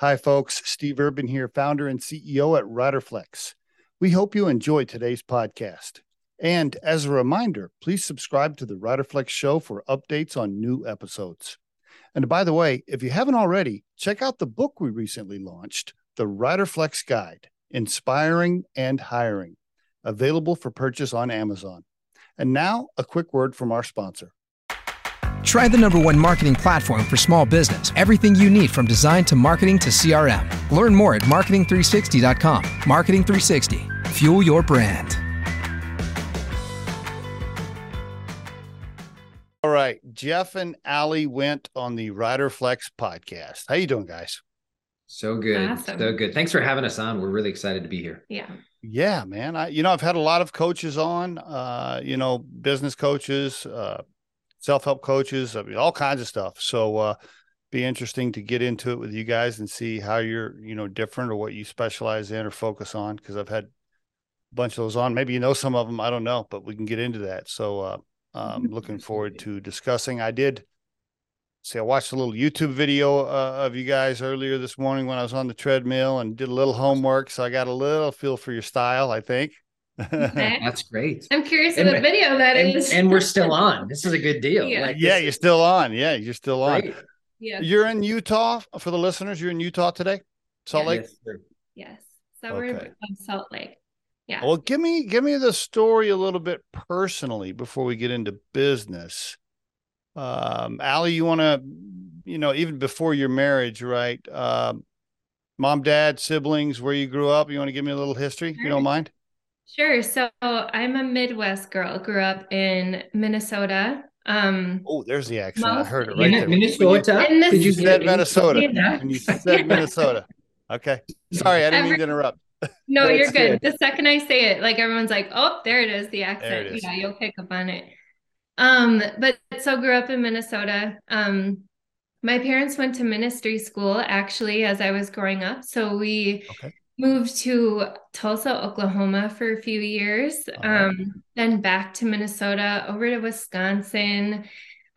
Hi, folks. Steve Urban here, founder and CEO at Riderflex. We hope you enjoy today's podcast. And as a reminder, please subscribe to the Riderflex show for updates on new episodes. And by the way, if you haven't already, check out the book we recently launched, The Riderflex Guide Inspiring and Hiring, available for purchase on Amazon. And now, a quick word from our sponsor. Try the number one marketing platform for small business. Everything you need from design to marketing to CRM. Learn more at marketing360.com. Marketing 360. Fuel your brand. All right, Jeff and Ali Wendt on the Riderflex podcast. How you doing, guys? So good, Awesome. so good. Thanks for having us on. We're really excited to be here. Yeah. Yeah, man. I you know I've had a lot of coaches on, uh, you know, business coaches, uh, self-help coaches, I mean, all kinds of stuff. So uh be interesting to get into it with you guys and see how you're, you know, different or what you specialize in or focus on because I've had a bunch of those on. Maybe you know some of them, I don't know, but we can get into that. So uh um looking forward to discussing. I did see I watched a little YouTube video uh, of you guys earlier this morning when I was on the treadmill and did a little homework, so I got a little feel for your style, I think. Okay. That's great. I'm curious And- of the video that And, is. and we're still on. This is a good deal. Yeah. Like, yeah, you're is still on. Yeah, you're still on. great. yeah. You're in Utah for the listeners. You're in Utah today, Salt Yeah. Lake. Yes, sir. Yes. Suburb Okay. of Salt Lake. Yeah. Well, give me give me the story a little bit personally before we get into business. Um, Ali, you want to, you know, even before your marriage, right? Um, mom, dad, siblings, where you grew up. You want to give me a little history, if you don't mind? Sure. So I'm a Midwest girl. Grew up in Minnesota. Um, Oh, there's the accent. I heard it right Min- there. Minnesota. In the- Did you You say said Minnesota. Yeah. And you said Minnesota. Okay. Sorry, I didn't mean to interrupt. no, you're good. good. The second I say it, like everyone's like, "Oh, there it is, the accent." is. Yeah, you'll pick up on it. Um, but so grew up in Minnesota. Um, my parents went to ministry school actually as I was growing up. So we Okay. Moved to Tulsa, Oklahoma for a few years. Right. Um, then back to Minnesota, over to Wisconsin.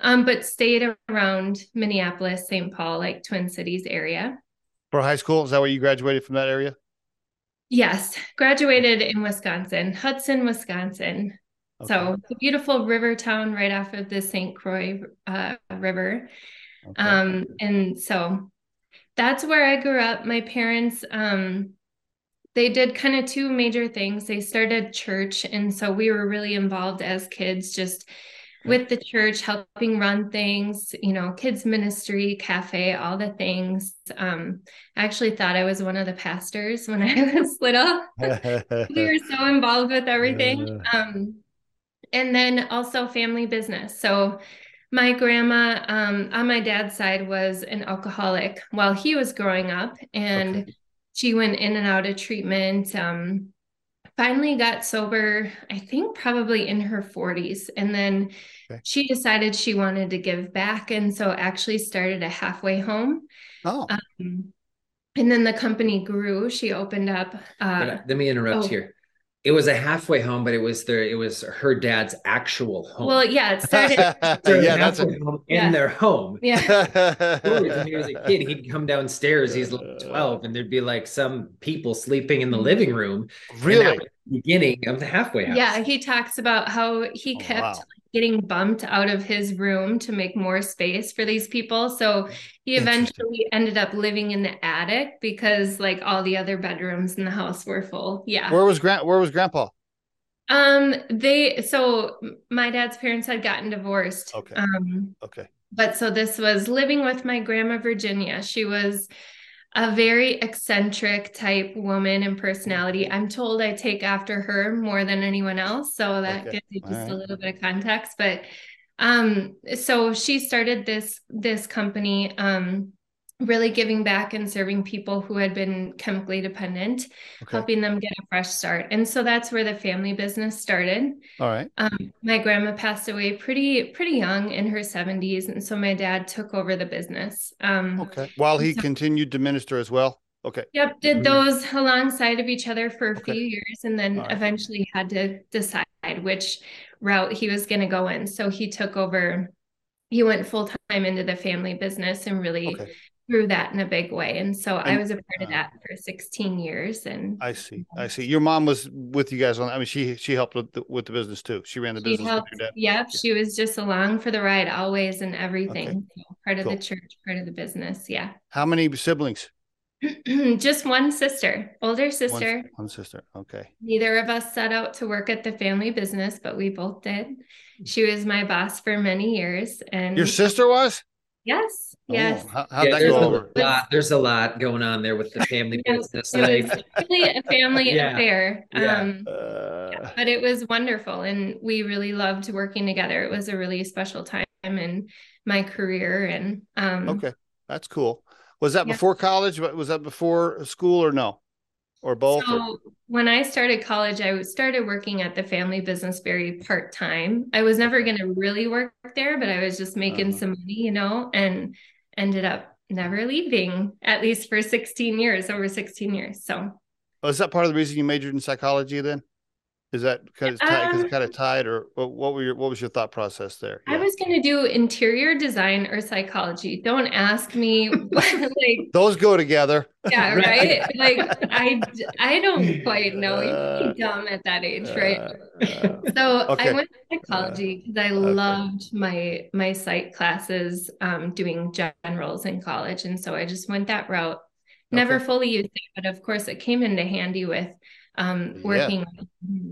Um, but stayed around Minneapolis, St. Paul, like Twin Cities area. For high school, is that where you graduated from that area? Yes, graduated in Wisconsin, Hudson, Wisconsin. Okay. So the beautiful river town right off of the St. Croix uh, River. Okay. Um, and so that's where I grew up. My parents, um, they did kind of two major things. They started church, and so we were really involved as kids, just with the church, helping run things, you know, kids ministry, cafe, all the things. Um, I actually thought I was one of the pastors when I was little we were so involved with everything. Um, and then also family business. So my grandma um, on my dad's side was an alcoholic while he was growing up, and Okay. She went in and out of treatment. Um, finally got sober, I think probably in her 40s, and then Okay. she decided she wanted to give back, and so actually started a halfway home. oh, Um, and then the company grew. She opened up. Uh, Let me interrupt oh. here. It was a halfway home, but it was their it was her dad's actual home. well, yeah, it started. So yeah, that's halfway home in their home. Yeah. When he was a kid, he'd come downstairs. He's like twelve, and there'd be like some people sleeping in the living room. and that really. was the beginning of the halfway house. Yeah, he talks about how he Oh, kept wow. Getting bumped out of his room to make more space for these people. So he eventually ended up living in the attic because like all the other bedrooms in the house were full. Yeah. Where was Grant? Where was Grandpa? Um they so my dad's parents had gotten divorced. Okay. Um Okay. but so this was living with my grandma Virginia. She was a very eccentric type woman and personality. I'm told I take after her more than anyone else, so that Okay. gives you just right. a little bit of context. But um, so she started this this company, um, really giving back and serving people who had been chemically dependent, Okay. helping them get a fresh start. And so that's where the family business started. All right. Um, my grandma passed away pretty pretty young in her 70s, and so my dad took over the business. Um, Okay. While he So- continued to minister as well. Okay. Yep, did Mhm. those alongside of each other for a Okay. few years, and then All right. eventually had to decide which route he was going to go in. So he took over. He went full time into the family business and really Okay. Through that in a big way. And so and, I was a part of uh, that for 16 years. And I see, I see. Your mom was with you guys on. I mean, she she helped with the, with the business too. She ran the business. she business. Helped, yep, yeah. she was just along for the ride always and everything. Okay. So part of cool. the church, part of the business. Yeah. How many siblings? just one sister, older sister. One, one, sister. Okay. Neither of us set out to work at the family business, but we both did. She was my boss for many years. And your sister was? Yes. Oh, yes. how, how'd yeah, that go over? A lot, there's a lot going on there with the family business. it was really a family yeah. affair. Yeah. Um, uh... but it was wonderful. And we really loved working together. It was a really special time in my career. And um, okay, that's cool. Was that before college? Was that before school or no? Or both? So or? when I started college, I started working at the family business very part time. I was never going to really work there, but I was just making uh-huh. some money, you know, and ended up never leaving at least for 16 years, over 16 years. So, was is that part of the reason you majored in psychology then? Is that because it's, um, it's kind of tied, or what were your what was your thought process there? Yeah. I was going to do interior design or psychology. Don't ask me. like those go together. Yeah, right. like I I don't quite know. You're uh, dumb at that age, right? Uh, so okay. I went to psychology because I okay. loved my my psych classes, um, doing generals in college, and so I just went that route. Never okay. fully used it, but of course it came into handy with um, working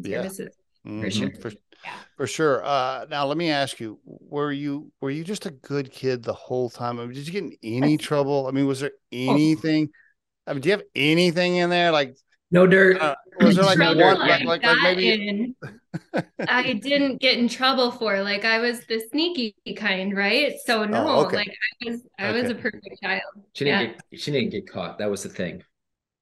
yeah. services yeah. for mm-hmm. sure. For, yeah. for sure. Uh, now let me ask you: Were you were you just a good kid the whole time? I mean, did you get in any trouble? I mean, was there oh. anything? I mean, do you have anything in there like no dirt? Uh, was there like one like, like, like maybe? I didn't get in trouble for like I was the sneaky kind, right? So no, oh, okay. like I was I okay. was a perfect child. She didn't yeah. get she didn't get caught. That was the thing.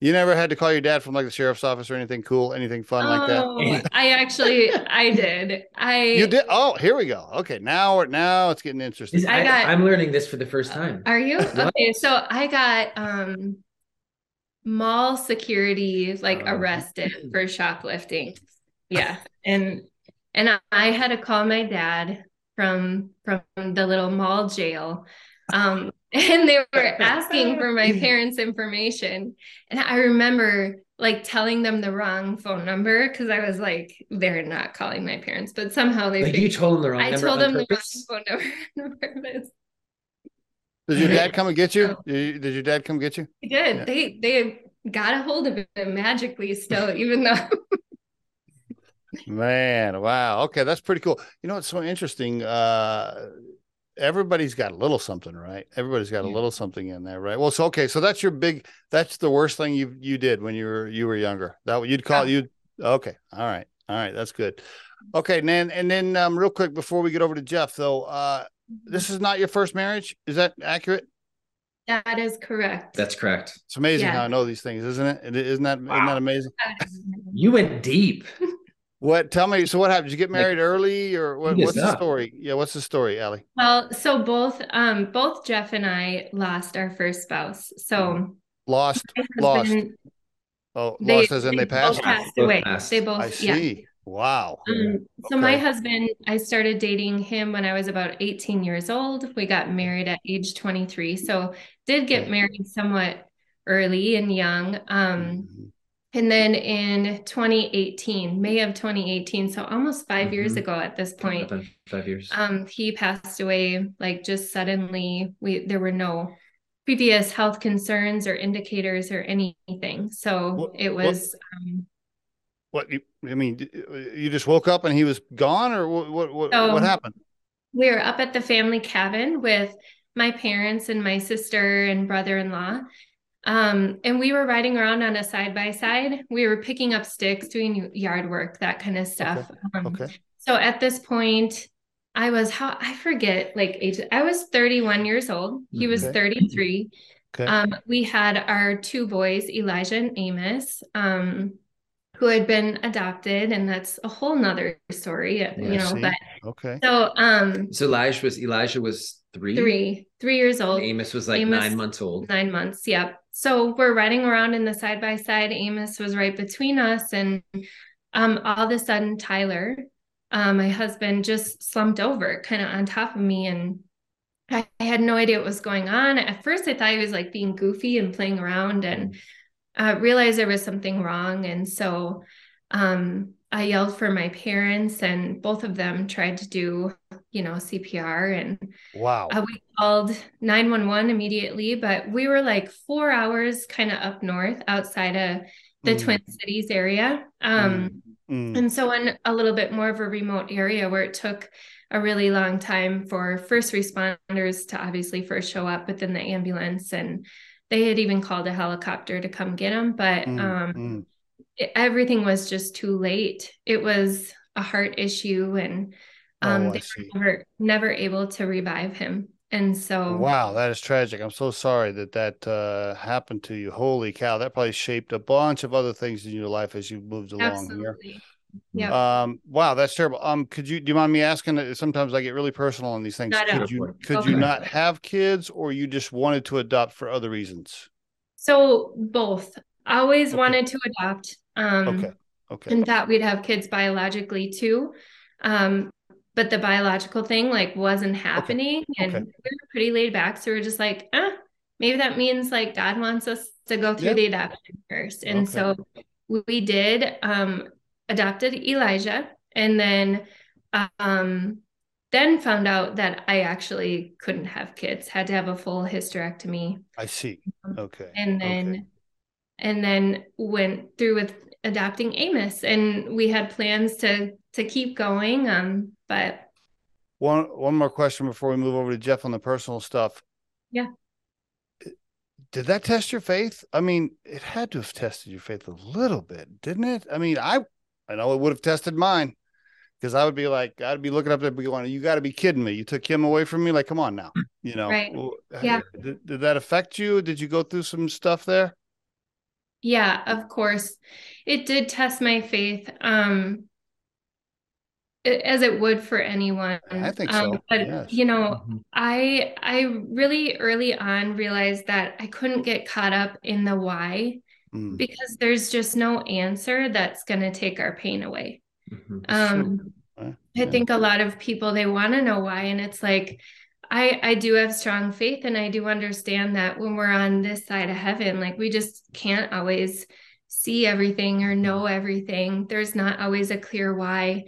You never had to call your dad from like the sheriff's office or anything cool, anything fun oh, like that. Oh, I actually, I did. I you did. Oh, here we go. Okay, now now it's getting interesting. I got. I'm learning this for the first time. Are you okay? So I got um mall security like oh. arrested for shoplifting. Yeah, and and I had to call my dad from from the little mall jail um and they were asking for my parents' information. And I remember like telling them the wrong phone number because I was like, they're not calling my parents, but somehow they. Like you told them the wrong. I told them purpose? the wrong phone number on purpose. Did your dad come and get you? Did, did your dad come get you? He did. Yeah. They they got a hold of him magically still, even though. Man, wow. Okay, that's pretty cool. You know, it's so interesting. Uh, everybody's got a little something, right? Everybody's got yeah. a little something in there, right? Well, so okay, so that's your big. That's the worst thing you you did when you were you were younger. That you'd call yeah. you. Okay, all right, all right, that's good. Okay, and then and then um, real quick before we get over to Jeff, though, uh, this is not your first marriage. Is that accurate? That is correct. That's correct. It's amazing yeah. how I know these things, isn't it? Isn't that wow. isn't that amazing? You went deep. What? Tell me. So, what happened? Did you get married like, early, or what, what's the story? Yeah, what's the story, Ali? Well, so both, um, both Jeff and I lost our first spouse. So mm-hmm. lost, lost. Oh, they, lost as in they, they passed. Both passed away. Passed. They both. I see. Yeah. Wow. Um, so okay. my husband, I started dating him when I was about 18 years old. We got married at age 23. So did get married somewhat early and young. Um, mm-hmm. And then in 2018, May of 2018, so almost 5 mm-hmm. years ago at this point, five years. Um, he passed away like just suddenly. We there were no previous health concerns or indicators or anything. So what, it was. What, um, what you, I mean, you just woke up and he was gone, or what? What? What, so what happened? We were up at the family cabin with my parents and my sister and brother-in-law um, and we were riding around on a side by side. We were picking up sticks, doing yard work, that kind of stuff. Okay. Um, okay. So at this point, I was how I forget like age. I was 31 years old. He was 33. Okay. Um, we had our two boys, Elijah and Amos, um, who had been adopted, and that's a whole nother story, yeah, you know. See? But okay. So um so Elijah was Elijah was three, three, three years old. And Amos was like Amos, nine months old. Nine months, yep so we're riding around in the side by side. Amos was right between us, and um, all of a sudden, Tyler, uh, my husband, just slumped over, kind of on top of me, and I, I had no idea what was going on. At first, I thought he was like being goofy and playing around, and uh, realized there was something wrong. And so um, I yelled for my parents, and both of them tried to do, you know, CPR. And wow, uh, we called 911 immediately, but we were like four hours kind of up north outside of the mm. Twin Cities area. Um, mm. Mm. And so, in a little bit more of a remote area where it took a really long time for first responders to obviously first show up within the ambulance and they had even called a helicopter to come get him but mm, um, mm. It, everything was just too late it was a heart issue and um, oh, they were never, never able to revive him and so wow that is tragic i'm so sorry that that uh, happened to you holy cow that probably shaped a bunch of other things in your life as you moved along Absolutely. here yeah. Um, wow, that's terrible. Um, could you do you mind me asking? Sometimes I get really personal on these things. Could you could you not have kids, or you just wanted to adopt for other reasons? So both. I always okay. wanted to adopt. Um, okay. Okay. And thought we'd have kids biologically too. Um, but the biological thing like wasn't happening, okay. and okay. we were pretty laid back. So we are just like, ah, maybe that means like God wants us to go through yep. the adoption first, and so we did. Um, adopted Elijah and then um, then found out that I actually couldn't have kids, had to have a full hysterectomy. I see. Um, okay. And then okay. and then went through with adopting Amos and we had plans to to keep going um but one one more question before we move over to Jeff on the personal stuff. Yeah. Did that test your faith? I mean, it had to have tested your faith a little bit, didn't it? I mean, I I know it would have tested mine because I would be like, I'd be looking up there, be going, "You got to be kidding me! You took him away from me! Like, come on now, you know." Right. Yeah. Did, did that affect you? Did you go through some stuff there? Yeah, of course, it did test my faith. Um, as it would for anyone. I think so. Um, but yes. you know, mm-hmm. I I really early on realized that I couldn't get caught up in the why mm. because there's just no answer that's going to take our pain away. Mm-hmm. Um, sure. I think a lot of people they want to know why, and it's like I I do have strong faith, and I do understand that when we're on this side of heaven, like we just can't always see everything or know everything. There's not always a clear why.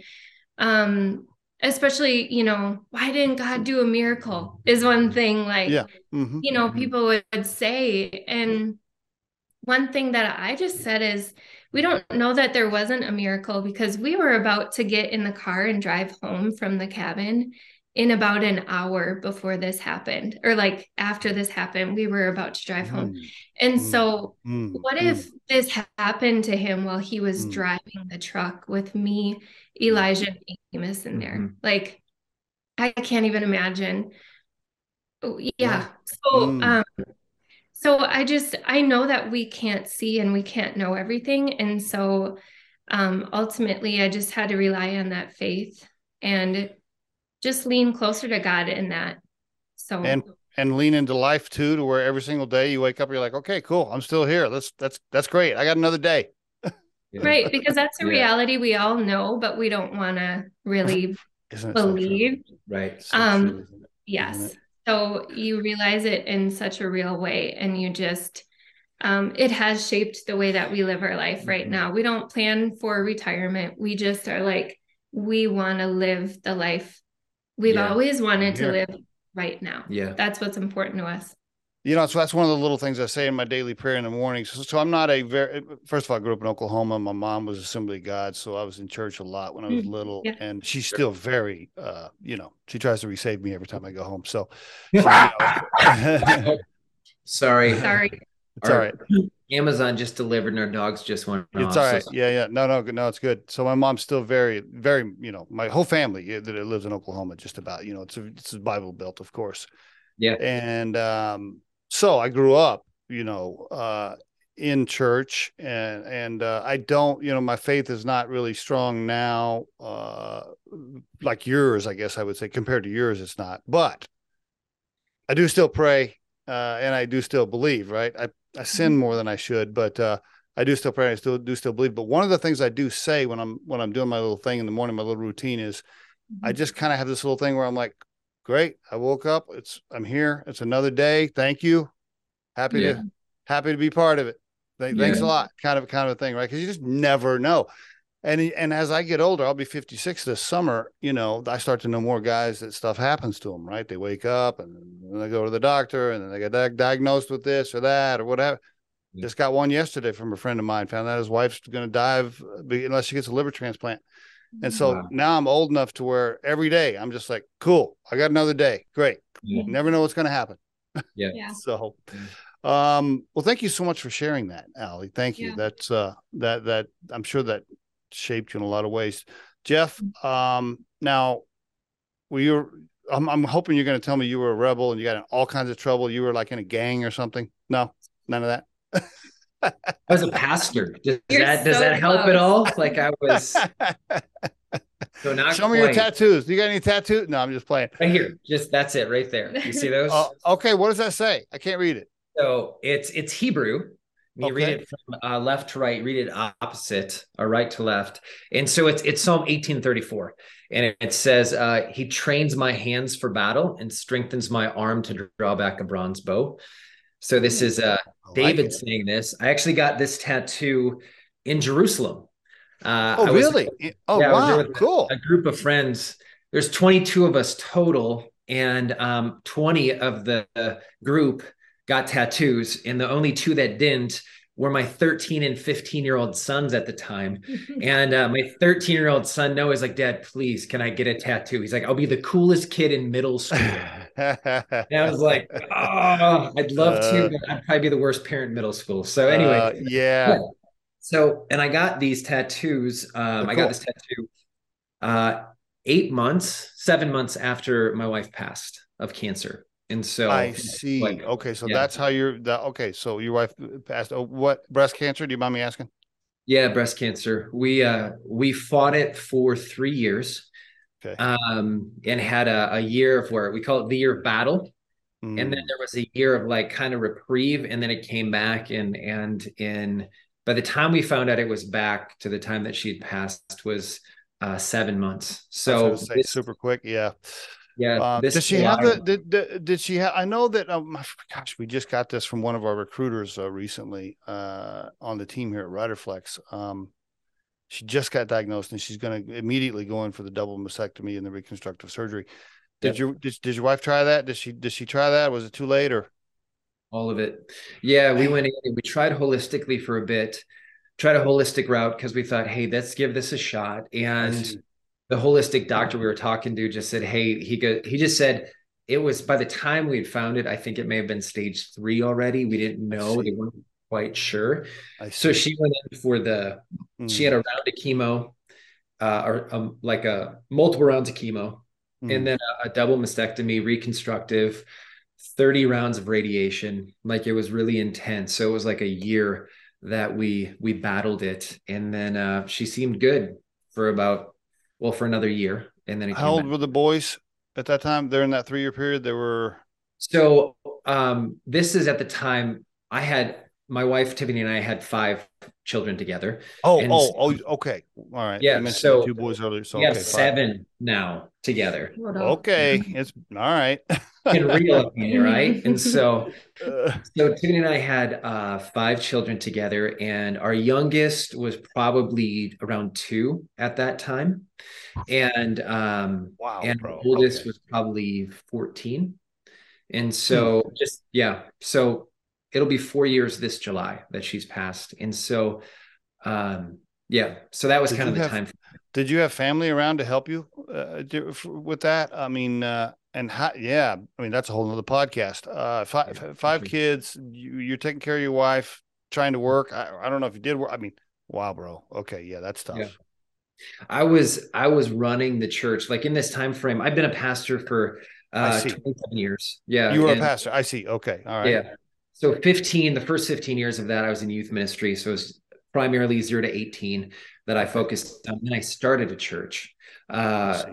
Um, especially you know why didn't god do a miracle is one thing like yeah. mm-hmm. you know mm-hmm. people would say and one thing that I just said is we don't know that there wasn't a miracle because we were about to get in the car and drive home from the cabin in about an hour before this happened or like after this happened we were about to drive mm. home and mm. so mm. what mm. if this happened to him while he was mm. driving the truck with me elijah and amos in there mm-hmm. like i can't even imagine oh, yeah, yeah. so mm. um so i just i know that we can't see and we can't know everything and so um ultimately i just had to rely on that faith and just lean closer to god in that. So and and lean into life too to where every single day you wake up you're like okay cool i'm still here. That's that's that's great. I got another day. Right because that's a yeah. reality we all know but we don't want to really believe so right so um true, yes. So you realize it in such a real way and you just um, it has shaped the way that we live our life right mm-hmm. now. We don't plan for retirement. We just are like we want to live the life we've yeah. always wanted to live right now yeah that's what's important to us you know, so that's one of the little things I say in my daily prayer in the morning. So, so, I'm not a very first of all, I grew up in Oklahoma. My mom was Assembly of God, so I was in church a lot when I was mm, little, yeah. and she's still very, uh, you know, she tries to resave me every time I go home. So, so sorry, sorry, it's all right. Amazon just delivered, and our dogs just went. It's off, all right. So yeah, yeah. No, no, no. It's good. So my mom's still very, very. You know, my whole family that lives in Oklahoma, just about. You know, it's a, it's a Bible belt, of course. Yeah. And um, so I grew up, you know, uh, in church and and uh, I don't, you know, my faith is not really strong now, uh, like yours, I guess I would say. Compared to yours, it's not, but I do still pray, uh, and I do still believe. Right, I I sin more than I should, but uh, I do still pray. I still do still believe. But one of the things I do say when I'm when I'm doing my little thing in the morning, my little routine is, mm-hmm. I just kind of have this little thing where I'm like, great. I woke up. It's I'm here. It's another day. Thank you. Happy Yeah. to happy to be part of it. Thank, Thanks a lot. Kind of kind of a thing, right? Because you just never know. And and as I get older, I'll be 56 this summer. You know, I start to know more guys that stuff happens to them. Right? They wake up and then they go to the doctor, and then they get di- diagnosed with this or that or whatever. Yeah. Just got one yesterday from a friend of mine. Found out his wife's going to die of, unless she gets a liver transplant. And so Wow. now I'm old enough to where every day I'm just like, cool, I got another day. Great. Yeah. Never know what's going to happen. Yeah. Yeah. So, um, well, thank you so much for sharing that, Ali. Thank you. Yeah. That's, uh, that, that I'm sure that shaped you in a lot of ways. Jeff, um, now we were, I'm, I'm hoping you're going to tell me you were a rebel and you got in all kinds of trouble. You were like in a gang or something. No, none of that. I was a pastor. Does You're that does so that help close. at all? Like I was so not Show me your quite. tattoos. You got any tattoos? No, I'm just playing. Right here. Just that's it right there. You see those? Uh, okay, what does that say? I can't read it. So it's it's Hebrew. You read it from uh, left to right, read it opposite or right to left. And so it's it's Psalm 1834. And it, it says, uh, He trains my hands for battle and strengthens my arm to draw back a bronze bow. So this is uh like David it. saying this. I actually got this tattoo in Jerusalem. Uh, Oh, I was- really? Oh, Yeah, I was there wow. Cool. a group of friends. There's 22 of us total, and um, 20 of the group got tattoos, and the only two that didn't were my 13 and 15 year old sons at the time. And uh, my 13 year old son Noah is like, Dad, please, can I get a tattoo? He's like, I'll be the coolest kid in middle school. And I was like, oh, I'd love to, Uh, but I'd probably be the worst parent in middle school. So anyway, Uh, yeah. Yeah. so, and I got these tattoos. Um, They're I got this tattoo uh, eight months, seven months after my wife passed of cancer. And so I see. like, okay, so yeah. that's how you're. That, okay, so your wife passed. Oh, what breast cancer? Do you mind me asking? yeah, breast cancer. We uh we fought it for three years. Okay. Um, and had a, a year of where we call it the year of battle. Mm, and then there was a year of like kind of reprieve and then it came back and and in by the time we found out it was back to the time that she'd passed was uh seven months so say this- super quick. Yeah. Yeah Uh, does she have the? Did, did, did she have? I know that. Um, gosh, we just got this from one of our recruiters uh, recently uh, on the team here at Riderflex. Um, she just got diagnosed and she's going to immediately go in for the double mastectomy and the reconstructive surgery. Did Yep. your did, did your wife try that? Did she did she try that? Was it too late or? all of it yeah we went in and we tried holistically for a bit tried a holistic route because we thought hey let's give this a shot and. The holistic doctor we were talking to just said, "Hey, he go." He just said it was by the time we had found it. I think it may have been stage three already. We didn't know; they weren't quite sure. So she went in for the. Mm, She had a round of chemo, uh, or um, like a multiple rounds of chemo, mm. and then a, a double mastectomy, reconstructive, thirty rounds of radiation. Like it was really intense. So it was like a year that we we battled it, and then uh, she seemed good for about well for another year, and then it How came old back. were the boys at that time? During that three year period, they were. So um, this is at the time I had my wife Tiffany and I had five children together. Oh, And oh, oh, okay. All right. Yeah, You so two boys earlier. So we have okay, fine. seven now together. Okay, it's all right. In real opinion, right? And so Uh, so Tiffany and I had uh, five children together, and our youngest was probably around two at that time, and um, wow, and bro. oldest Okay. was probably 14 and so just yeah so it'll be four years this july that she's passed and so um yeah so that was Did kind of the have- time Did you have family around to help you uh, do, f- with that? I mean, uh, and how, yeah, I mean that's a whole nother podcast. Uh, five five kids. You, you're taking care of your wife, trying to work. I, I don't know if you did work. I mean, wow, bro. Okay, yeah, that's tough. Yeah. i was i was running the church like in this time frame i've been a pastor for uh 27 years yeah you were and- a pastor. I see. Okay, all right. Yeah. So 15, the first 15 years of that, I was in youth ministry. So it was primarily zero to 18 that I focused on. Then I started a church. Uh,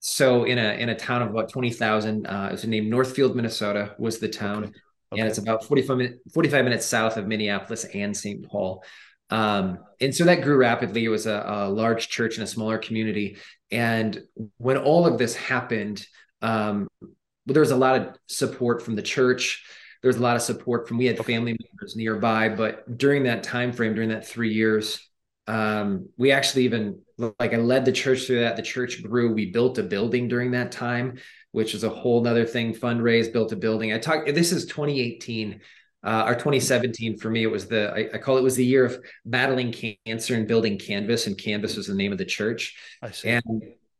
so in a in a town of about 20,000, uh, it was named Northfield, Minnesota was the town. Okay. And it's about 45 minutes 45 minutes south of Minneapolis and St. Paul. Um, and so that grew rapidly. It was a, a large church in a smaller community. And when all of this happened, um, there was a lot of support from the church. There was a lot of support from we had family members nearby, but during that time frame, during that three years, um, we actually even like I led the church through that. The church grew. We built a building during that time, which is a whole nother thing. Fundraise, built a building. I talked. This is 2018. Uh, our 2017 for me, it was the I, I, call it was the year of battling cancer and building Canvas, and Canvas was the name of the church. I see. And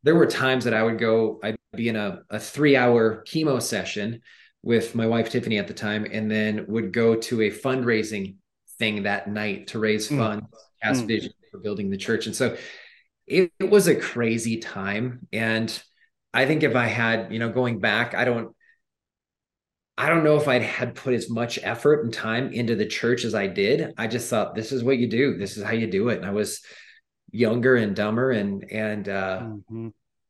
there were times that I would go, I'd be in a, a three hour chemo session with my wife Tiffany at the time, and then would go to a fundraising thing that night to raise mm. funds, cast mm. vision for building the church. And so it, it was a crazy time. And I think if I had, you know, going back, I don't I don't know if I had put as much effort and time into the church as I did. I just thought this is what you do. This is how you do it. And I was younger and dumber and and uh mm-hmm.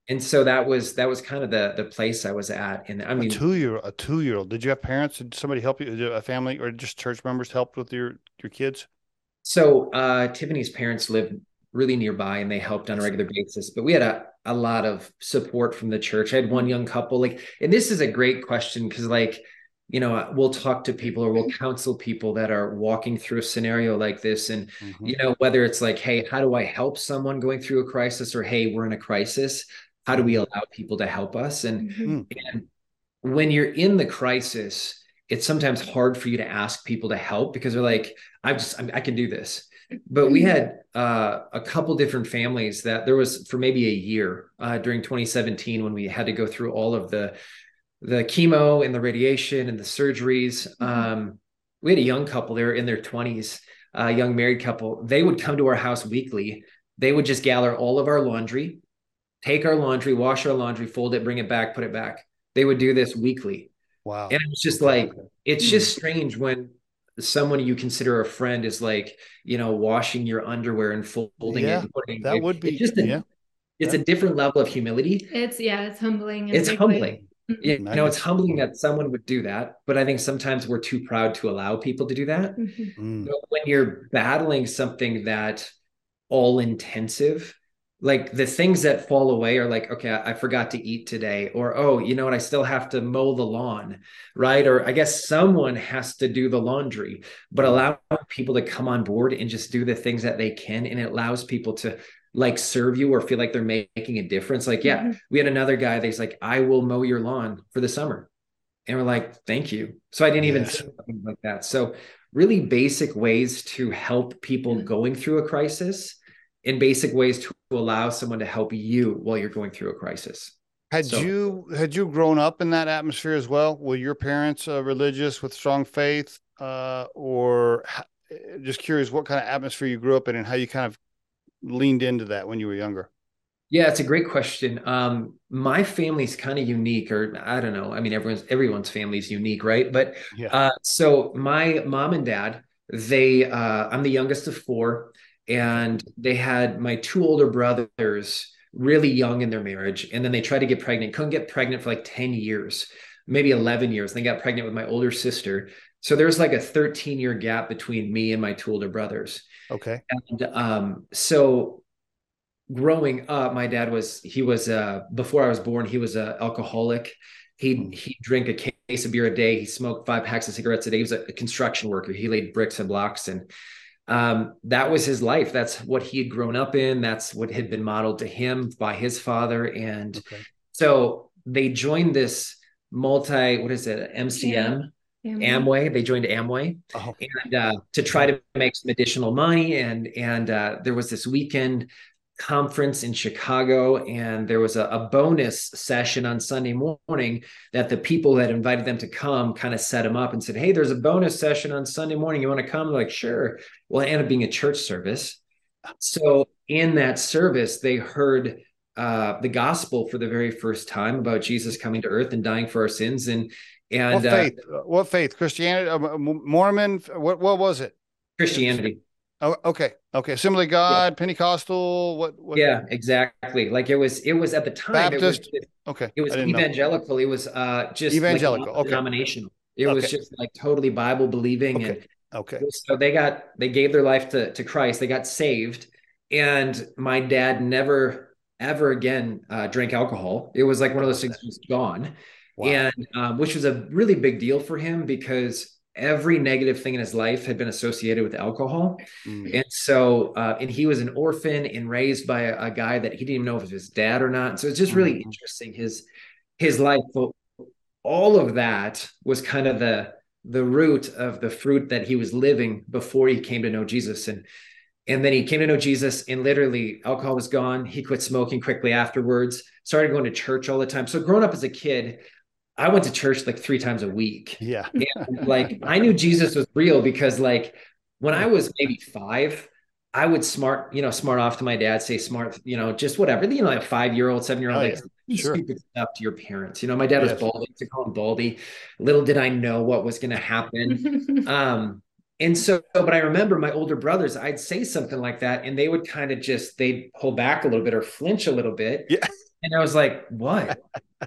And so that was that was kind of the the place I was at. And I mean a two year a two year old. Did you have parents? Did somebody help you? A family or just church members helped with your your kids? So uh Tiffany's parents lived really nearby and they helped on a regular basis. But we had a, a lot of support from the church. I had one young couple, like, and this is a great question because, like, you know, we'll talk to people or we'll counsel people that are walking through a scenario like this. And, mm-hmm. you know, whether it's like, hey, how do I help someone going through a crisis or hey, we're in a crisis? How do we mm-hmm. allow people to help us? And, mm-hmm. and when you're in the crisis, it's sometimes hard for you to ask people to help because they're like, I just, I, I can do this but we had uh, a couple different families that there was for maybe a year uh, during 2017 when we had to go through all of the the chemo and the radiation and the surgeries. Mm-hmm. Um, we had a young couple; they were in their 20s, a young married couple. They would come to our house weekly. They would just gather all of our laundry, take our laundry, wash our laundry, fold it, bring it back, put it back. They would do this weekly. Wow! And it's just like it's just strange when someone you consider a friend is like you know washing your underwear and folding yeah, it putting that it. would be it's just a, yeah it's yeah. a different level of humility it's yeah it's humbling it's humbling mm-hmm. you know it's humbling that someone would do that but i think sometimes we're too proud to allow people to do that mm-hmm. mm. when you're battling something that all intensive like the things that fall away are like okay I, forgot to eat today or oh you know what? I still have to mow the lawn right? Or i guess someone has to do the laundry but allow people to come on board and just do the things that they can and it allows people to like serve you or feel like they're making a difference. Like yeah mm-hmm. we had another guy that's like i will mow your lawn for the summer and we're like thank you. So i didn't even something like that. So really basic ways to help people going through a crisis in basic ways to allow someone to help you while you're going through a crisis. Had so, you had you grown up in that atmosphere as well? Were your parents uh, religious with strong faith, uh, or just curious what kind of atmosphere you grew up in and how you kind of leaned into that when you were younger? Yeah, it's a great question. Um, my family's kind of unique, or I don't know. I mean, everyone's everyone's family is unique, right? But yeah. uh, so my mom and dad, they, uh, I'm the youngest of four and they had my two older brothers really young in their marriage and then they tried to get pregnant couldn't get pregnant for like 10 years maybe 11 years they got pregnant with my older sister. So there's like a 13 year gap between me and my two older brothers. Okay. And um so growing up my dad was he was uh before i was born he was a alcoholic. He hmm. he drank a case of beer a day. He smoked five packs of cigarettes a day. He was a construction worker. He laid bricks and blocks and um, that was his life. That's what he had grown up in. That's what had been modeled to him by his father. And okay. so they joined this multi, what is it, MCM? Yeah. Amway. Amway. They joined Amway oh. and uh, to try to make some additional money. And and uh, there was this weekend conference in Chicago, and there was a, a, bonus session on Sunday morning that the people that invited them to come kind of set them up and said, Hey, there's a bonus session on Sunday morning. You want to come? They're like, sure. Well, it ended up being a church service. So in that service, they heard uh, the gospel for the very first time about Jesus coming to earth and dying for our sins. And and what uh, faith? Uh, what faith? Christianity, uh, Mormon? What what was it? Christianity. Oh, okay. Okay. Assembly God, yeah. Pentecostal. What, what, Yeah, exactly. Like it was. It was at the time. Baptist. It was, okay. It was evangelical. Know. It was uh just evangelical. Like okay. Denominational. It okay. was just like totally Bible believing okay. and okay. So they got they gave their life to to Christ. They got saved, and my dad never ever again uh, drank alcohol. It was like one of those things was gone, wow. and um, which was a really big deal for him because every negative thing in his life had been associated with alcohol, mm. and so uh, and he was an orphan and raised by a, a, guy that he didn't even know if it was his dad or not. So it's just really mm. interesting his his life. But all of that was kind of the the root of the fruit that he was living before he came to know Jesus and and then he came to know Jesus and literally alcohol was gone. He quit smoking quickly afterwards, started going to church all the time. So growing up as a kid, I went to church like three times a week. Yeah. And like I knew Jesus was real because like when I was maybe five, I would smart, you know, smart off to my dad, say smart, you know, just whatever, you know, like a five year old, seven year old, oh, like yeah. sure. stupid stuff to your parents. You know, my dad was baldy to call him baldy. Little did I know what was going to happen. um, and so, but I remember my older brothers, I'd say something like that, and they would kind of just they'd pull back a little bit or flinch a little bit. Yeah. And I was like, what?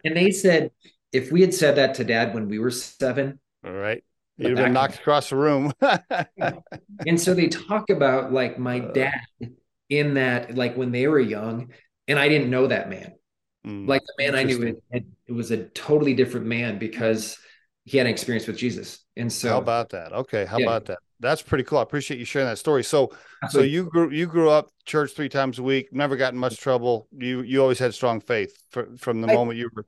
and they said, if we had said that to dad when we were seven, all right. You'd have been knocked across the room. and so they talk about like my uh. dad in that, like when they were young, and I didn't know that man. Mm, like the man I knew, it, it was a totally different man because he had an experience with Jesus. And so, how about that? Okay, how yeah. about that? That's pretty cool. I appreciate you sharing that story. So, Absolutely. so you grew you grew up church three times a week, never got in much trouble. You you always had strong faith for, from the I, moment you were.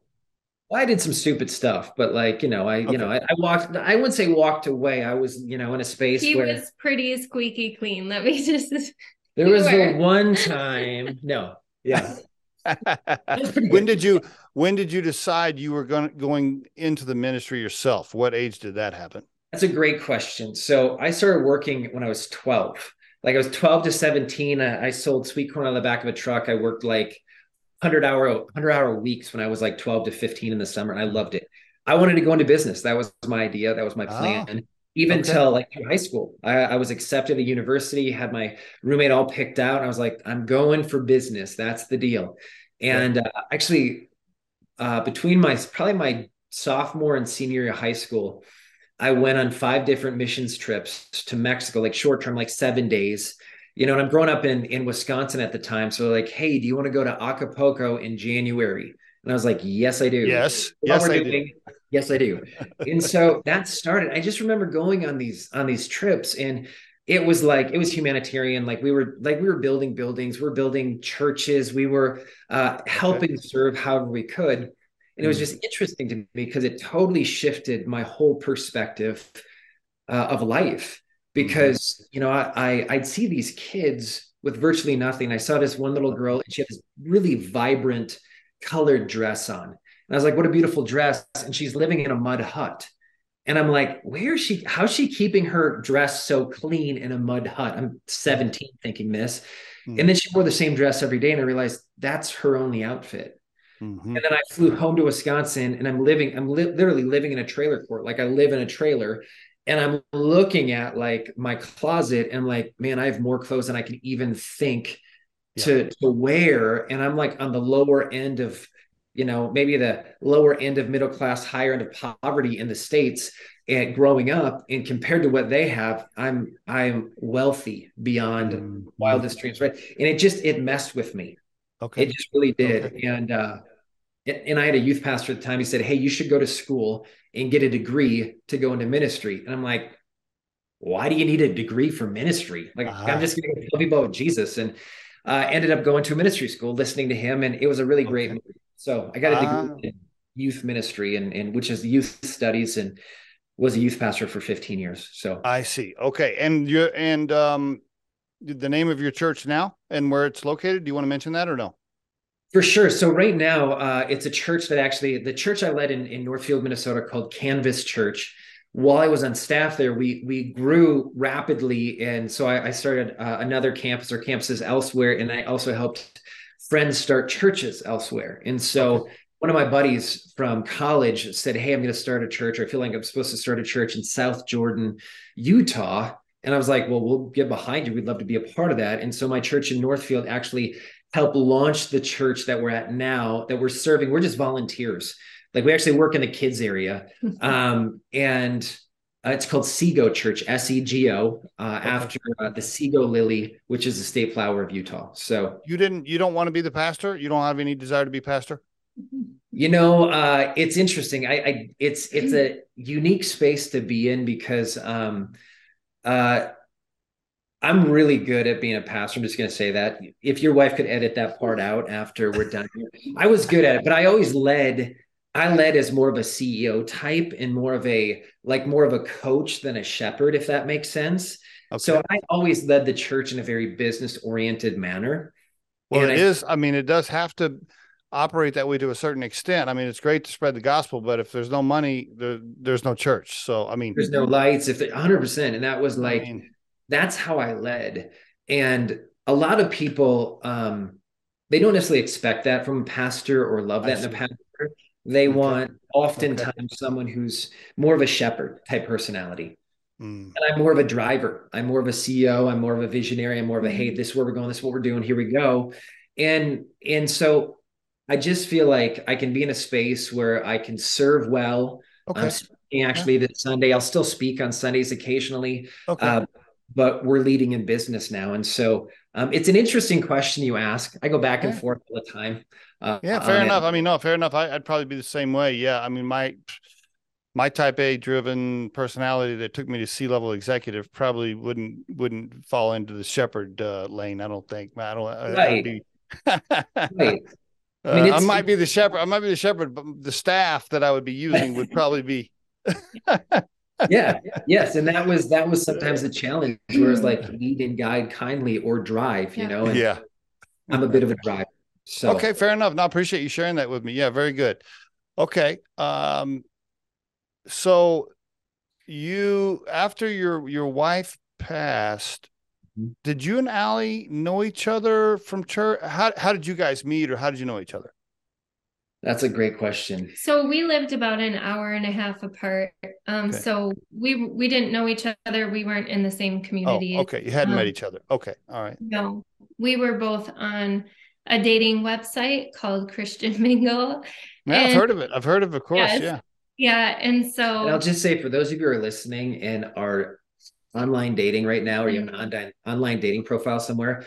Well, I did some stupid stuff, but like you know, I okay. you know, I, I, walked. I wouldn't say walked away. I was you know in a space. He where, was pretty squeaky clean. Let me just. There was the one time. No, yeah. when did you when did you decide you were going going into the ministry yourself? What age did that happen? That's a great question. So I started working when I was 12. Like I was 12 to 17. I, I sold sweet corn on the back of a truck. I worked like 100 hour 100 hour weeks when I was like 12 to 15 in the summer and I loved it. I wanted to go into business. That was my idea. That was my ah, plan. Even okay. till like high school, I, I, was accepted at university, had my roommate all picked out. I was like, I'm going for business. That's the deal. And uh, actually, uh, between my probably my sophomore and senior year of high school, I went on five different missions trips to Mexico, like short term, like seven days. You know, and I'm growing up in in Wisconsin at the time. So like, hey, do you want to go to Acapulco in January? And I was like, yes, I do. Yes, yes, I doing? do. Yes, I do. and so that started. I just remember going on these on these trips, and it was like it was humanitarian like we were like we were building buildings we are building churches we were uh, helping okay. serve however we could and it was hmm. just interesting to me because it totally shifted my whole perspective uh, of life because mm-hmm. you know I, I would see these kids with virtually nothing i saw this one little girl and she had this really vibrant colored dress on and i was like what a beautiful dress and she's living in a mud hut and I'm like, where is she? How's she keeping her dress so clean in a mud hut? I'm 17 thinking this. Mm-hmm. And then she wore the same dress every day. And I realized that's her only outfit. Mm-hmm. And then I flew home to Wisconsin and I'm living, I'm li- literally living in a trailer court. Like I live in a trailer and I'm looking at like my closet and like, man, I have more clothes than I can even think yeah. to, to wear. And I'm like on the lower end of you know maybe the lower end of middle class higher end of poverty in the states and growing up and compared to what they have i'm i'm wealthy beyond mm-hmm. wildest dreams right and it just it messed with me okay it just really did okay. and uh and i had a youth pastor at the time he said hey you should go to school and get a degree to go into ministry and i'm like why do you need a degree for ministry like uh-huh. i'm just going to tell people about jesus and uh, ended up going to a ministry school listening to him and it was a really okay. great so I got a degree uh, in youth ministry and, and which is youth studies and was a youth pastor for 15 years. So I see. Okay. And you and um the name of your church now and where it's located, do you want to mention that or no? For sure. So right now, uh, it's a church that actually the church I led in, in Northfield, Minnesota called Canvas Church. While I was on staff there, we we grew rapidly, and so I, I started uh, another campus or campuses elsewhere, and I also helped friends start churches elsewhere. And so one of my buddies from college said, Hey, I'm going to start a church, or I feel like I'm supposed to start a church in South Jordan, Utah. And I was like, Well, we'll get behind you. We'd love to be a part of that. And so my church in Northfield actually helped launch the church that we're at now, that we're serving. We're just volunteers. Like we actually work in the kids area. um, and Uh, it's called Sego Church, S E G O, uh, okay. after uh, the Sego lily, which is the state flower of Utah. So you didn't, you don't want to be the pastor. You don't have any desire to be pastor. You know, uh, it's interesting. I, I, it's it's a unique space to be in because um, uh, I'm really good at being a pastor. I'm just going to say that. If your wife could edit that part out after we're done, I was good at it, but I always led I led as more of a CEO type and more of a like more of a coach than a shepherd, if that makes sense. Okay. So I always led the church in a very business oriented manner. Well, and it I, is. I mean, it does have to operate that way to a certain extent. I mean, it's great to spread the gospel, but if there's no money, there, there's no church. So, I mean, there's no lights. If 100, percent and that was like, I mean, that's how I led. And a lot of people, um, they don't necessarily expect that from a pastor or love that in a pastor. They okay. want oftentimes okay. someone who's more of a shepherd type personality. Mm. And I'm more of a driver. I'm more of a CEO. I'm more of a visionary. I'm more of a hey, this is where we're going. This is what we're doing. Here we go. And and so I just feel like I can be in a space where I can serve well. Okay. I'm speaking actually yeah. this Sunday. I'll still speak on Sundays occasionally. Okay. Uh, but we're leading in business now. And so um, it's an interesting question you ask. I go back and yeah. forth all the time. Uh, yeah, fair enough. I mean, no, fair enough. I, would probably be the same way. Yeah, I mean, my my type A driven personality that took me to C level executive probably wouldn't wouldn't fall into the shepherd uh, lane. I don't think. I don't. Right. Be... right. Uh, I, mean, I might be the shepherd. I might be the shepherd, but the staff that I would be using would probably be. yeah. Yes, and that was that was sometimes a challenge, where it's like lead and guide kindly or drive. You know. And yeah. I'm a bit of a driver. So okay, fair enough. No, I appreciate you sharing that with me. Yeah, very good. Okay. Um, so you after your your wife passed, mm-hmm. did you and Ali know each other from church? How how did you guys meet, or how did you know each other? That's a great question. So we lived about an hour and a half apart. Um, okay. so we we didn't know each other. We weren't in the same community. Oh, okay. You hadn't um, met each other. Okay. All right. No, we were both on a dating website called Christian Mingle. Yeah, and, I've heard of it. I've heard of it, of course. Yes, yeah. Yeah. And so and I'll just say for those of you who are listening and are online dating right now, or you have an mm-hmm. online online dating profile somewhere,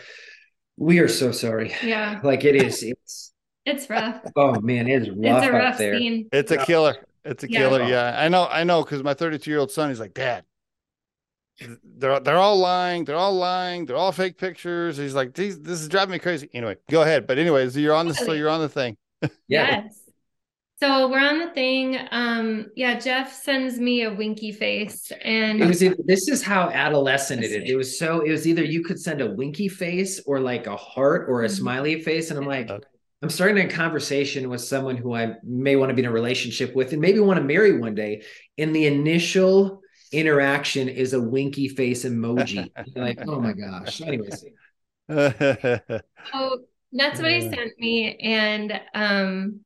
we are so sorry. Yeah. Like it is, it's it's rough. Oh man, it is rough, it's a rough there. Scene. It's a killer. It's a yeah. killer. Yeah. I know, I know, because my 32 year old son, he's like, Dad, they're they're all lying. They're all lying. They're all fake pictures. He's like, this is driving me crazy. Anyway, go ahead. But anyways, you're on the so you're on the thing. yeah. Yes. So we're on the thing. Um, yeah, Jeff sends me a winky face, and it was this is how adolescent it is. It was so it was either you could send a winky face or like a heart or a mm-hmm. smiley face, and I'm like, okay. I'm starting a conversation with someone who I may want to be in a relationship with, and maybe want to marry one day. In the initial interaction is a winky face emoji. like, oh my gosh. Anyways. oh, that's what he sent me. And um,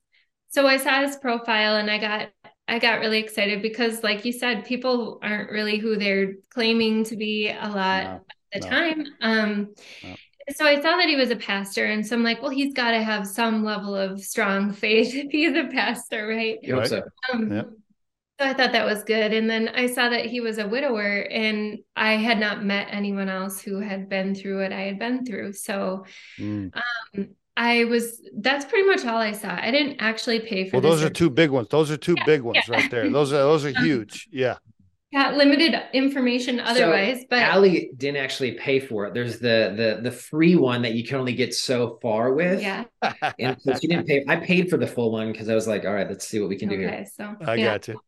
so I saw his profile and I got I got really excited because like you said, people aren't really who they're claiming to be a lot no, at the no. time. Um no. So I saw that he was a pastor, and so I'm like, well, he's got to have some level of strong faith if he's a pastor, right? right. So. Um, yep. So I thought that was good. And then I saw that he was a widower, and I had not met anyone else who had been through what I had been through. So mm. um, I was, that's pretty much all I saw. I didn't actually pay for Well, those are two big ones. Those are two yeah, big ones yeah. right there. Those are, those are um, huge. Yeah. Yeah, limited information otherwise, so but Ali didn't actually pay for it. There's the the the free one that you can only get so far with. Yeah. and so she didn't pay. I paid for the full one because I was like, all right, let's see what we can do okay, here. So I yeah. got you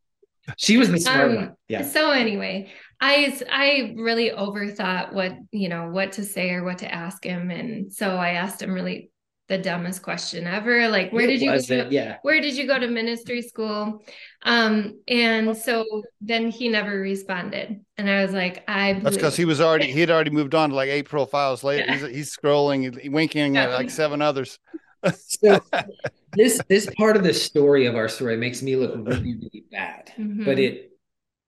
she was the smart um, one. Yeah. So anyway, I I really overthought what you know what to say or what to ask him, and so I asked him really the dumbest question ever like where it did you go to, yeah where did you go to ministry school um and so then he never responded and i was like i that's because he was already he had already moved on to like eight profiles later yeah. he's, he's scrolling winking yeah. at like seven others so this this part of the story of our story makes me look really, really bad, mm-hmm. but it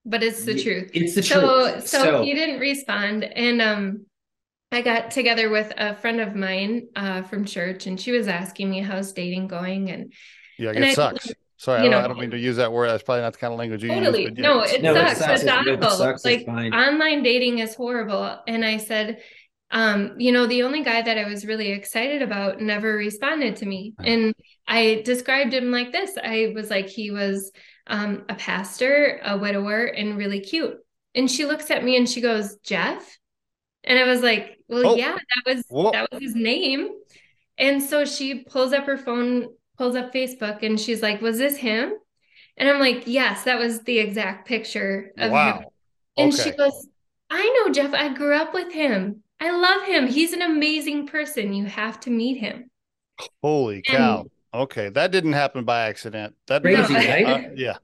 but it's the truth. It's the so, truth. So, so he didn't respond, and um, I got together with a friend of mine uh, from church, and she was asking me how's dating going, and yeah, and it I sucks. Sorry, you I, don't, know- I don't mean to use that word. That's probably not the kind of language you Totally. use. but yeah. No, it No, it sucks. sucks. It's It- it awful. sucks. Like fine. online dating is horrible. And I said, um, you know, the only guy that I was really excited about never responded to me. And I described him like this. I was like, he was um, a pastor, a widower, and really cute. And she looks at me and she goes, Jeff. And I was like, well, Oh. yeah, that was Whoa. that was his name. And so she pulls up her phone, pulls up Facebook, and she's like, was this him? And I'm like, yes, that was the exact picture of him. wow. And she goes, I know Jeff. I grew up with him. I love him. He's an amazing person. You have to meet him. Holy cow. Okay. That didn't happen by accident. That Crazy, right? uh, yeah.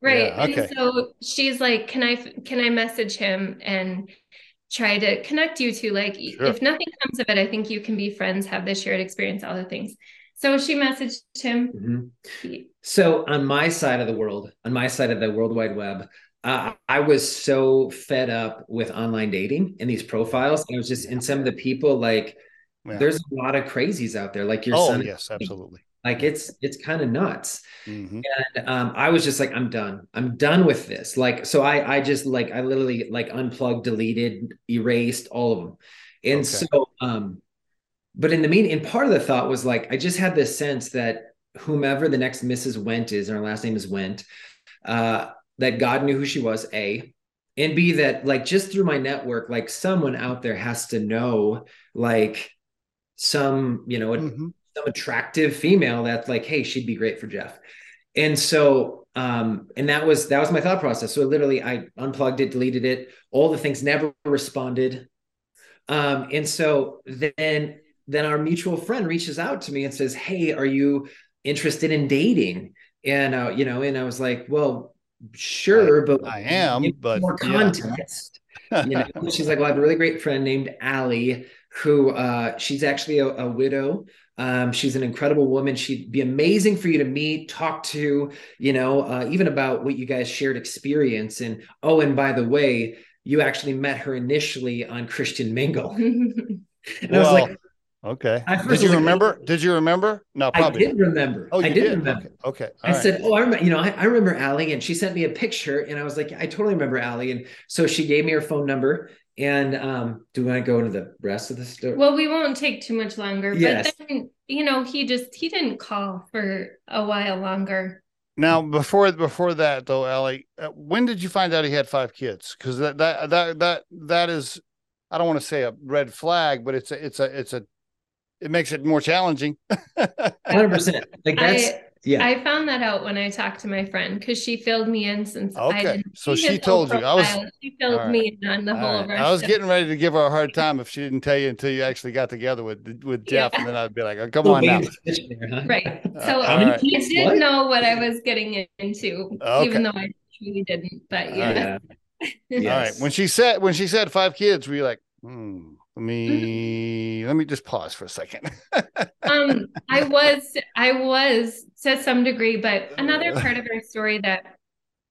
Right. Yeah, okay. And so she's like, Can I can I message him and try to connect you to Like Sure. if nothing comes of it, I think you can be friends, have the shared experience, all the things. So she messaged him. Mhm. He- So on my side of the world, on my side of the World Wide Web, uh, I was so fed up with online dating and these profiles. I was just in some of the people like Yeah. there's a lot of crazies out there. Like your Oh, son, yes, absolutely. Like it's it's kind of nuts. hmm And um, I was just like, I'm done. I'm done with this. Like, so I I just like I literally like unplugged, deleted, erased all of them. And Okay. so um, but in the mean, and part of the thought was like I just had this sense that whomever the next Mrs. Wendt is, and her last name is Wendt, uh, that God knew who she was, A, and B, that like just through my network, like someone out there has to know like some, you know, hmm some attractive female that's like, hey, she'd be great for Jeff. And so, um, and that was that was my thought process. So literally, I unplugged it, deleted it, all the things, never responded. Um, and so then then our mutual friend reaches out to me and says, Hey, are you interested in dating? And uh, you know, and I was like, Well, sure, but I am, but more yeah. context you know she's like well i have a really great friend named Ali who uh she's actually a, a widow um she's an incredible woman she'd be amazing for you to meet talk to you know uh, even about what you guys shared experience and oh and by the way you actually met her initially on christian mingle and i was like okay. Did you like, remember? Did you remember? No, probably. i probably. did remember Oh, you i did, did. remember Okay. okay. I all right. said, "Oh, I remember. You know, I, I remember Ali, and she sent me a picture, and I was like, I totally remember Ali." And so she gave me her phone number. And um, do I go into the rest of the story? well, we won't take too much longer. Yes. But then, you know, he just he didn't call for a while longer. Now, before before that though, Ali, uh, when did you find out he had five kids? Because that that that that that is, I don't want to say a red flag, but it's a it's a it's a it makes it more challenging. Hundred percent. Like that's I yeah. I found that out when I talked to my friend because she filled me in since I didn't so see she told whole you. I was- She filled All me in on the All whole right. I was getting ready to give her a hard time if she didn't tell you until you actually got together with with Jeff, Yeah. and then I'd be like, oh, "Come Little on now." there, huh? right. So Uh, I all right. did What? know what I was getting into, Okay. even though I truly didn't. But yeah, Yeah. All right. Yes. When she said when she said five kids, were you like, hmm, let me let me just pause for a second. um, I was, I was to some degree, but another part of our story that,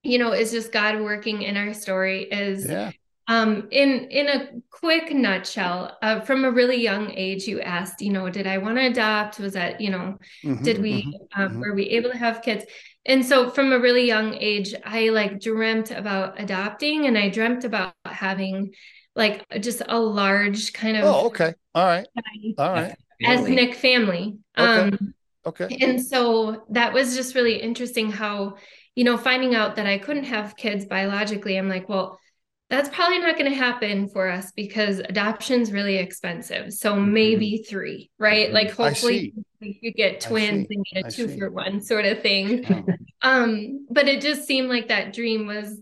you know, is just God working in our story is, yeah. um, in in a quick nutshell, uh, from a really young age, you asked, you know, did I want to adopt? Was that, you know, Mhm, did we, mhm, um, mhm. were we able to have kids? And so from a really young age, I like dreamt about adopting, and I dreamt about having like just a large kind of Oh, okay. All right. All right. ethnic family. Okay. Um, Okay. and so that was just really interesting how, you know, finding out that I couldn't have kids biologically, I'm like, well, that's probably not going to happen for us because adoption's really expensive. So maybe three, right? Mhm. Like Mm-hmm. I hopefully you get twins see. and get I a two see. for one sort of thing. Oh, Um, but it just seemed like that dream was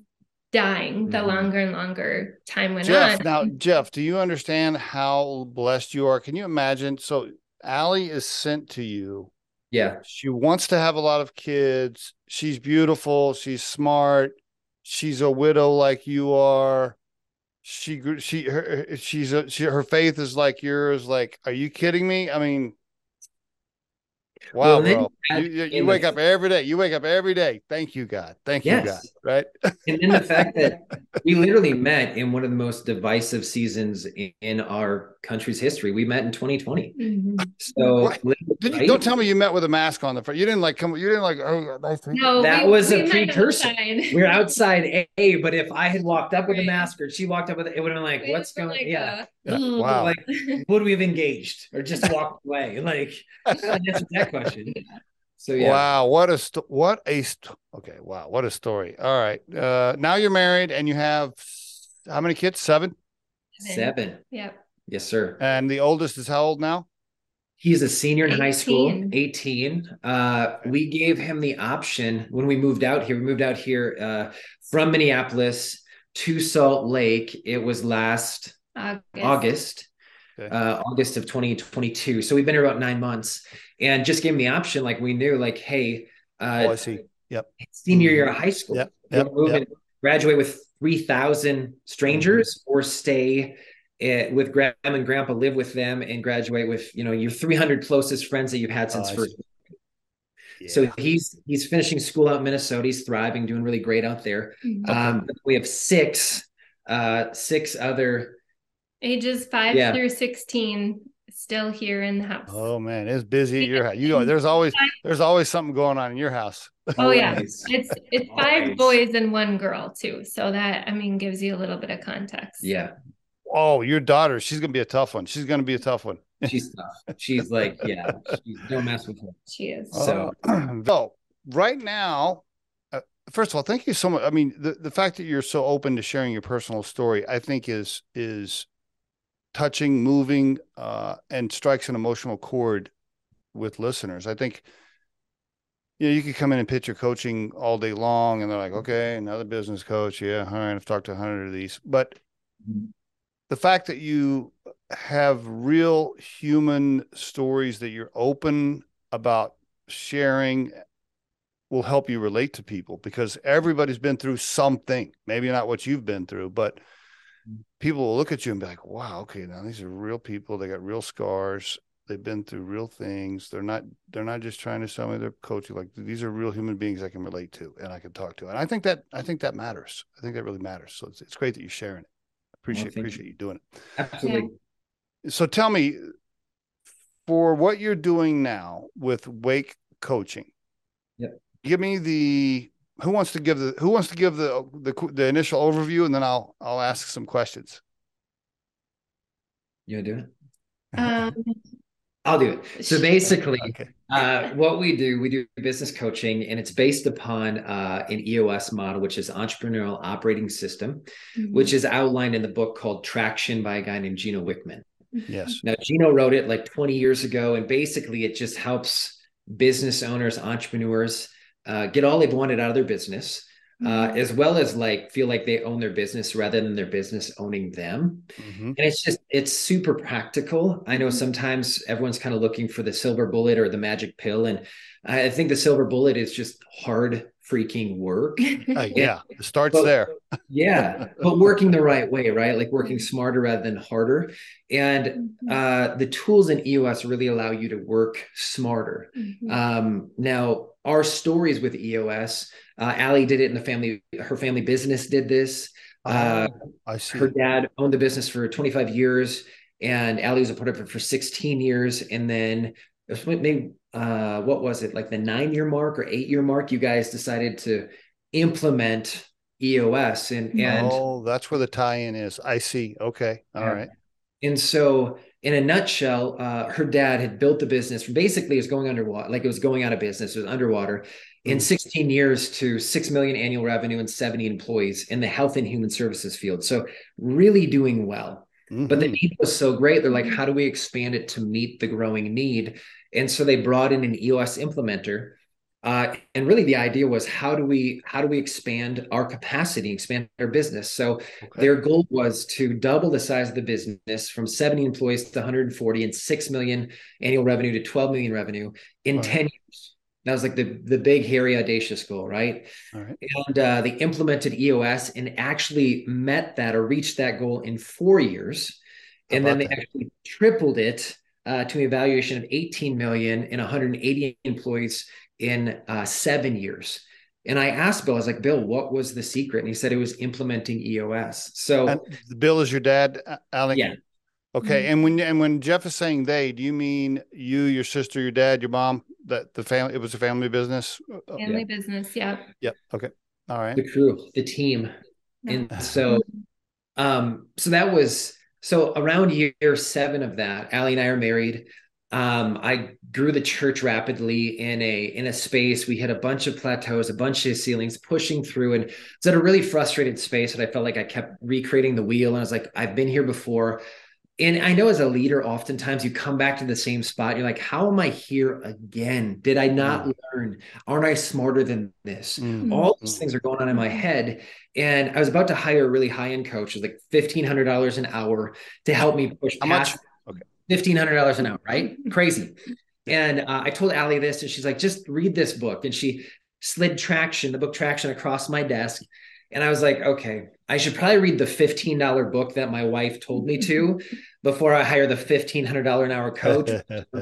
dying the Mhm. longer and longer time went Jeff, on. now Jeff, do you understand how blessed you are? Can you imagine? So Ali is sent to you. Yeah. She wants to have a lot of kids. She's beautiful. She's smart. She's a widow like you are. She she her she's a she her faith is like yours. Like, are you kidding me? I mean, wow, Well, and then bro. you You, you, you wake up every day. You wake up every day. Thank you, God. Thank you, God. Yes. right? and then the fact that we literally met in one of the most divisive seasons in, in our country's history. We met in 2020. Mm-hmm. So right. you, don't tell me you met with a mask on the front. You didn't like come. You didn't like. Oh, nice no, that we, was we a precursor. We are outside A, but if I had walked up with right. a mask or she walked up with it, it would have been like, "What's going?" Like yeah. A, yeah. Wow. Like, would we have engaged or just walked away? Like, that's that question. So yeah. Wow, what a st- what a st- okay. Wow, what a story. All right, uh, now you're married and you have how many kids? Seven. Seven. Yep. Yes, sir. And the oldest is how old now? He's a senior in 18. high school, 18. Uh, we gave him the option when we moved out here. We moved out here uh, from Minneapolis to Salt Lake. It was last August. August okay. uh, August of 2022. So we've been here about nine months and just gave him the option. Like we knew, like, hey, uh, oh, I see. Yep. Senior year of high school. Yep. yep. Move yep. graduate with 3,000 strangers mm-hmm. or stay it, with grandma and grandpa, live with them and graduate with, you know, your 300 closest friends that you've had since oh, first. Yeah. So he's he's finishing school out in Minnesota. He's thriving, doing really great out there. Mm-hmm. Um, we have six uh, six other ages five yeah. through 16 still here in the house. Oh man, it's busy at your house. You know, there's always there's always something going on in your house. Oh yeah. it's it's five boys and one girl too. So that I mean gives you a little bit of context. Yeah. Oh, your daughter, she's gonna be a tough one. She's gonna be a tough one. she's tough. She's like, yeah, she's, don't mess with her. She is. So, uh, so right now, uh, first of all, thank you so much. I mean, the, the fact that you're so open to sharing your personal story, I think is is touching, moving, uh, and strikes an emotional chord with listeners. I think you know, you could come in and pitch your coaching all day long, and they're like, okay, another business coach. Yeah, all right, I've talked to a hundred of these. But the fact that you have real human stories that you're open about sharing will help you relate to people because everybody's been through something. Maybe not what you've been through, but people will look at you and be like, wow, okay, now these are real people. They got real scars. They've been through real things. They're not, they're not just trying to sell me their coaching. Like these are real human beings I can relate to and I can talk to. And I think that, I think that matters. I think that really matters. So it's, it's great that you're sharing it. Appreciate, well, appreciate you. you doing it. Absolutely. So tell me for what you're doing now with wake coaching, yep. give me the who wants to give the who wants to give the the, the initial overview, and then I'll I'll ask some questions. You do it? Um, I'll do it. So basically, okay. uh, what we do, we do business coaching, and it's based upon uh, an EOS model, which is Entrepreneurial Operating System, mm-hmm. which is outlined in the book called Traction by a guy named Gino Wickman. Yes. Now, Gino wrote it like 20 years ago, and basically, it just helps business owners, entrepreneurs uh, get all they've wanted out of their business, uh, mm-hmm. as well as like feel like they own their business rather than their business owning them. Mm-hmm. And it's just it's super practical. I know mm-hmm. sometimes everyone's kind of looking for the silver bullet or the magic pill, and I think the silver bullet is just hard freaking work. Uh, yeah, it starts but, there. yeah, but working the right way, right? Like working smarter rather than harder. And mm-hmm. uh, the tools in EOS really allow you to work smarter. Mm-hmm. Um, now, our stories with EOS, uh, Ali did it in the family. Her family business did this. Uh, I see. Her dad owned the business for 25 years, and Ali was a part of it for 16 years, and then maybe uh, what was it like the nine year mark or eight year mark? You guys decided to implement EOS, and and oh, that's where the tie-in is. I see. Okay, all yeah. right. And so, in a nutshell, uh, her dad had built the business. Basically, it was going underwater, like it was going out of business. It was underwater in mm. 16 years to 6 million annual revenue and 70 employees in the health and human services field. So, really doing well. Mm-hmm. But the mm-hmm. need was so great. They're like, how do we expand it to meet the growing need? And so they brought in an EOS implementer. Uh, and really the idea was how do we how do we expand our capacity expand our business so okay. their goal was to double the size of the business from 70 employees to 140 and 6 million annual revenue to 12 million revenue in 10 years that was like the the big hairy audacious goal right, right. and uh, they implemented eos and actually met that or reached that goal in four years and then they that? actually tripled it uh, to an evaluation of 18 million and 180 employees in uh, seven years. And I asked Bill, I was like, Bill, what was the secret? And he said it was implementing EOS. So And Bill is your dad, uh, Ali? yeah, Okay. And when and when Jeff is saying they, do you mean you, your sister, your dad, your mom? That the family it was a family business? Uh, Family business. Yeah. Yep. Okay. All right. the crew, the team. And so um so that was so around year seven of that, Ali and I are married um, I grew the church rapidly in a in a space. We had a bunch of plateaus, a bunch of ceilings, pushing through, and it's at a really frustrated space. And I felt like I kept recreating the wheel, and I was like, I've been here before. And I know as a leader, oftentimes you come back to the same spot. You're like, how am I here again? Did I not mm. learn? Aren't I smarter than this? Mm. All these mm. things are going on in my head. And I was about to hire a really high end coach, it was like $1,500 an hour to help me push how past. Much? Okay. $1,500 an hour, right? Mm-hmm. Crazy. And uh, I told Ali this, and she's like, just read this book. And she slid Traction, the book Traction, across my desk. And I was like, okay, I should probably read the $15 book that my wife told me to before I hire the $1,500 an hour coach.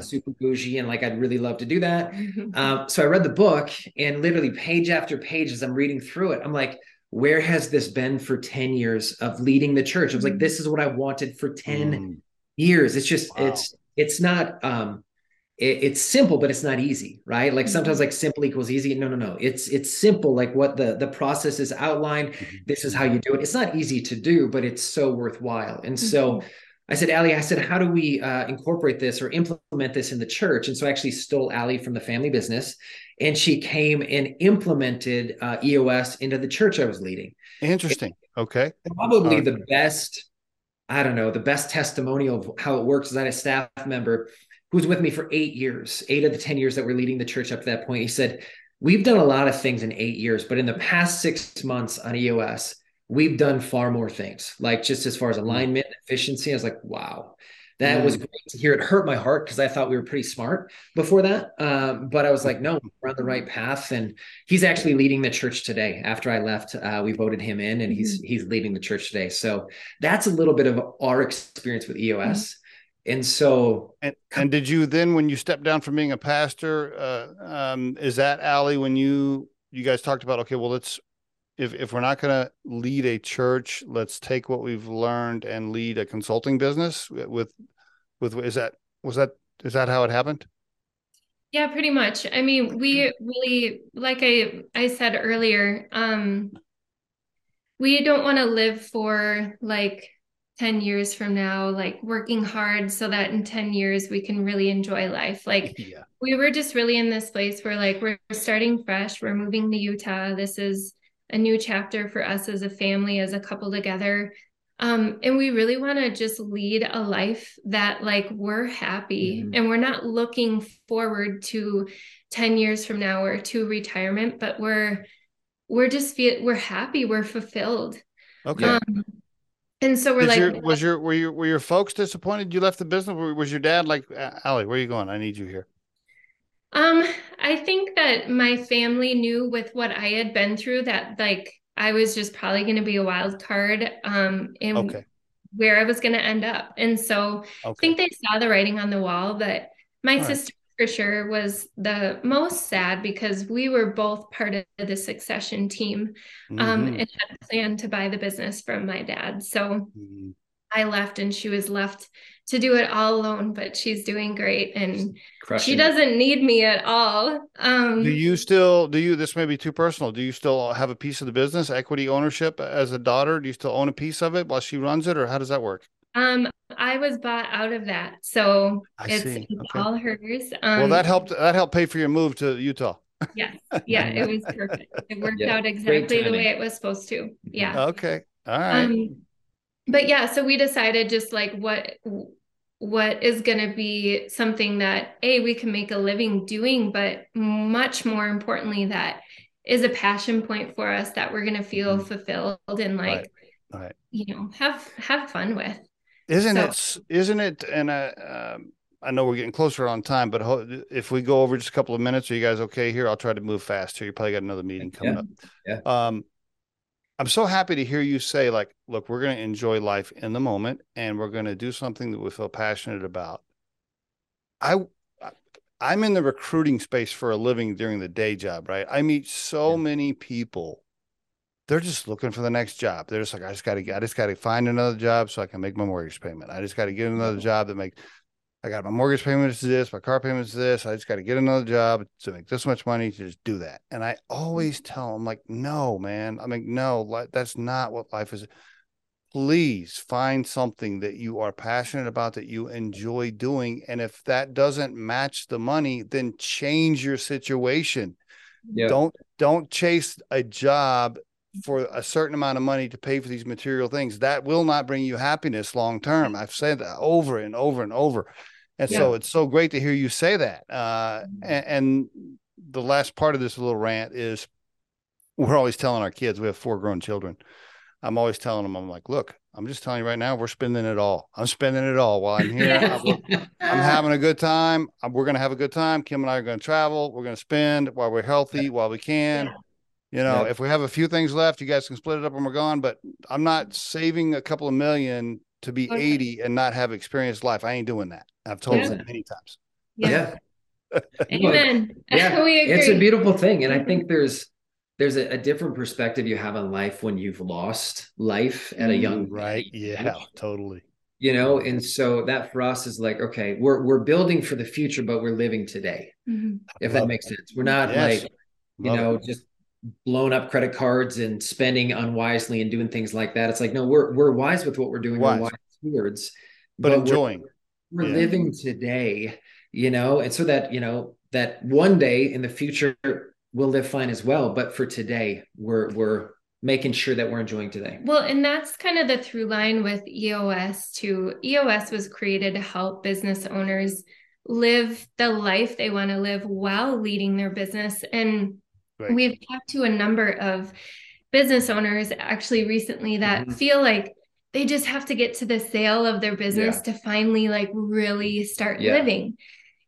super bougie. And like, I'd really love to do that. Mm-hmm. Um, so I read the book, and literally page after page, as I'm reading through it, I'm like, where has this been for 10 years of leading the church? I was like, mm. this is what I wanted for 10 mm years. It's just, Wow. it's, it's not, um, it- it's simple, but it's not easy, right? Like sometimes like simple equals easy. No, no, no. It's, it's simple. Like what the, the process is outlined. This is how you do it. It's not easy to do, but it's so worthwhile. And so I said, Ali, I said, how do we uh, incorporate this or implement this in the church? And so I actually stole Ali from the family business and she came and implemented uh, EOS into the church I was leading. Interesting. Okay. Probably the best, I don't know, the best testimonial of how it works is I had a staff member who was with me for eight years, eight of the 10 years that we're leading the church up to that point. He said, We've done a lot of things in eight years, but in the past six months on EOS, we've done far more things, like just as far as hmm. alignment, efficiency. I was like, wow, that was Mm. great to hear. It hurt my heart because I thought we were pretty smart before that. Um, but I was like, no, we're on the right path. And he's actually leading the church today. After I left, uh, we voted him in and he's he's leading the church today. So that's a little bit of our experience with EOS. And so And and did you then when you stepped down from being a pastor, uh, um, is that Ali when you you guys talked about okay, well let's if if we're not going to lead a church, let's take what we've learned and lead a consulting business with with is that was that is that how it happened? Yeah, pretty much. I mean, we really, like I I said earlier, um, we don't want to live for like 10 years from now, like working hard so that in 10 years we can really enjoy life. Like Yeah. we were just really in this place where like we're starting fresh, we're moving to Utah. This is a new chapter for us as a family, as a couple together. Um, and we really want to just lead a life that like we're happy Mhm. and we're not looking forward to 10 years from now or to retirement, but we're we're just feel we're happy, we're fulfilled. Okay. Um, and so we're Did like, your, was your were your were your folks disappointed you left the business? Was your dad like, Ali, where are you going? I need you here. Um, I think that my family knew with what I had been through that like I was just probably going to be a wild card um in Okay. where I was going to end up. And so I think they saw the writing on the wall, but my All right. sister for sure was the most sad because we were both part of the succession team um Mhm. and had planned to buy the business from my dad. So Mhm. I left and she was left to do it all alone, but she's doing great and crushing she doesn't need me at all. Um, Do you still do you this may be too personal. Do you still have a piece of the business, equity ownership as a daughter? Do you still own a piece of it while she runs it, or how does that work? um, I was bought out of that, so I it's, see. it's Okay. all hers. Um, well, that helped that helped pay for your move to Utah. Yes, yeah, it was perfect. It worked Yeah, out exactly the way it was supposed to. Yeah. Okay. All right. Um, but yeah, so we decided just like what what is going to be something that a we can make a living doing, but much more importantly that is a passion point for us that we're going to feel Mhm. fulfilled and like Right. Right. you know have have fun with. Isn't So- it? s- Isn't it? And uh, um, I know we're getting closer on time, but ho- if we go over just a couple of minutes, are you guys okay here? I'll try to move fast here. You probably got another meeting coming up. Yeah. Um, I'm so happy to hear you say, like, look, we're going to enjoy life in the moment, and we're going to do something that we feel passionate about. I, I'm in the recruiting space for a living during the day job, right? I meet so yeah. many people. They're just looking for the next job. They're just like, I just got to, I just got to find another job so I can make my mortgage payment. I just got to get another job that makes. I got my mortgage payment is this, my car payment is this. I just got to get another job to make this much money to just do that. And I always mm-hmm. tell them, like, no, man. I mean, no, that's not what life is please find something that you are passionate about that you enjoy doing and if that doesn't match the money then change your situation yeah. don't don't chase a job for a certain amount of money to pay for these material things that will not bring you happiness long term i've said that over and over and over and yeah. so it's so great to hear you say that uh, and, and the last part of this little rant is we're always telling our kids we have four grown children I'm always telling them, I'm like, look, I'm just telling you right now, we're spending it all. I'm spending it all while I'm here. I'm, I'm, having a good time. We're going to have a good time. Kim and I are going to travel. We're going to spend while we're healthy, while we can. Yeah. You know, yeah. if we have a few things left, you guys can split it up when we're gone. But I'm not saving a couple of million to be okay. 80 and not have experienced life. I ain't doing that. I've told yeah. them many times. Yeah. Amen. Yeah. it's a beautiful thing. And I think there's, there's a, a, different perspective you have on life when you've lost life at a young mm, right age. yeah totally you know and so that for us is like okay we're we're building for the future but we're living today mm-hmm. if that makes sense we're not yes. like you Love know it. just blowing up credit cards and spending unwisely and doing things like that it's like no we're we're wise with what we're doing wise. we're wise stewards but, but enjoying we're, we're yeah. living today you know and so that you know that one day in the future we'll live fine as well. But for today, we're we're making sure that we're enjoying today. Well, and that's kind of the through line with EOS too. EOS was created to help business owners live the life they want to live while leading their business. And right. we've talked to a number of business owners actually recently that mm-hmm. feel like they just have to get to the sale of their business yeah. to finally like really start yeah. living.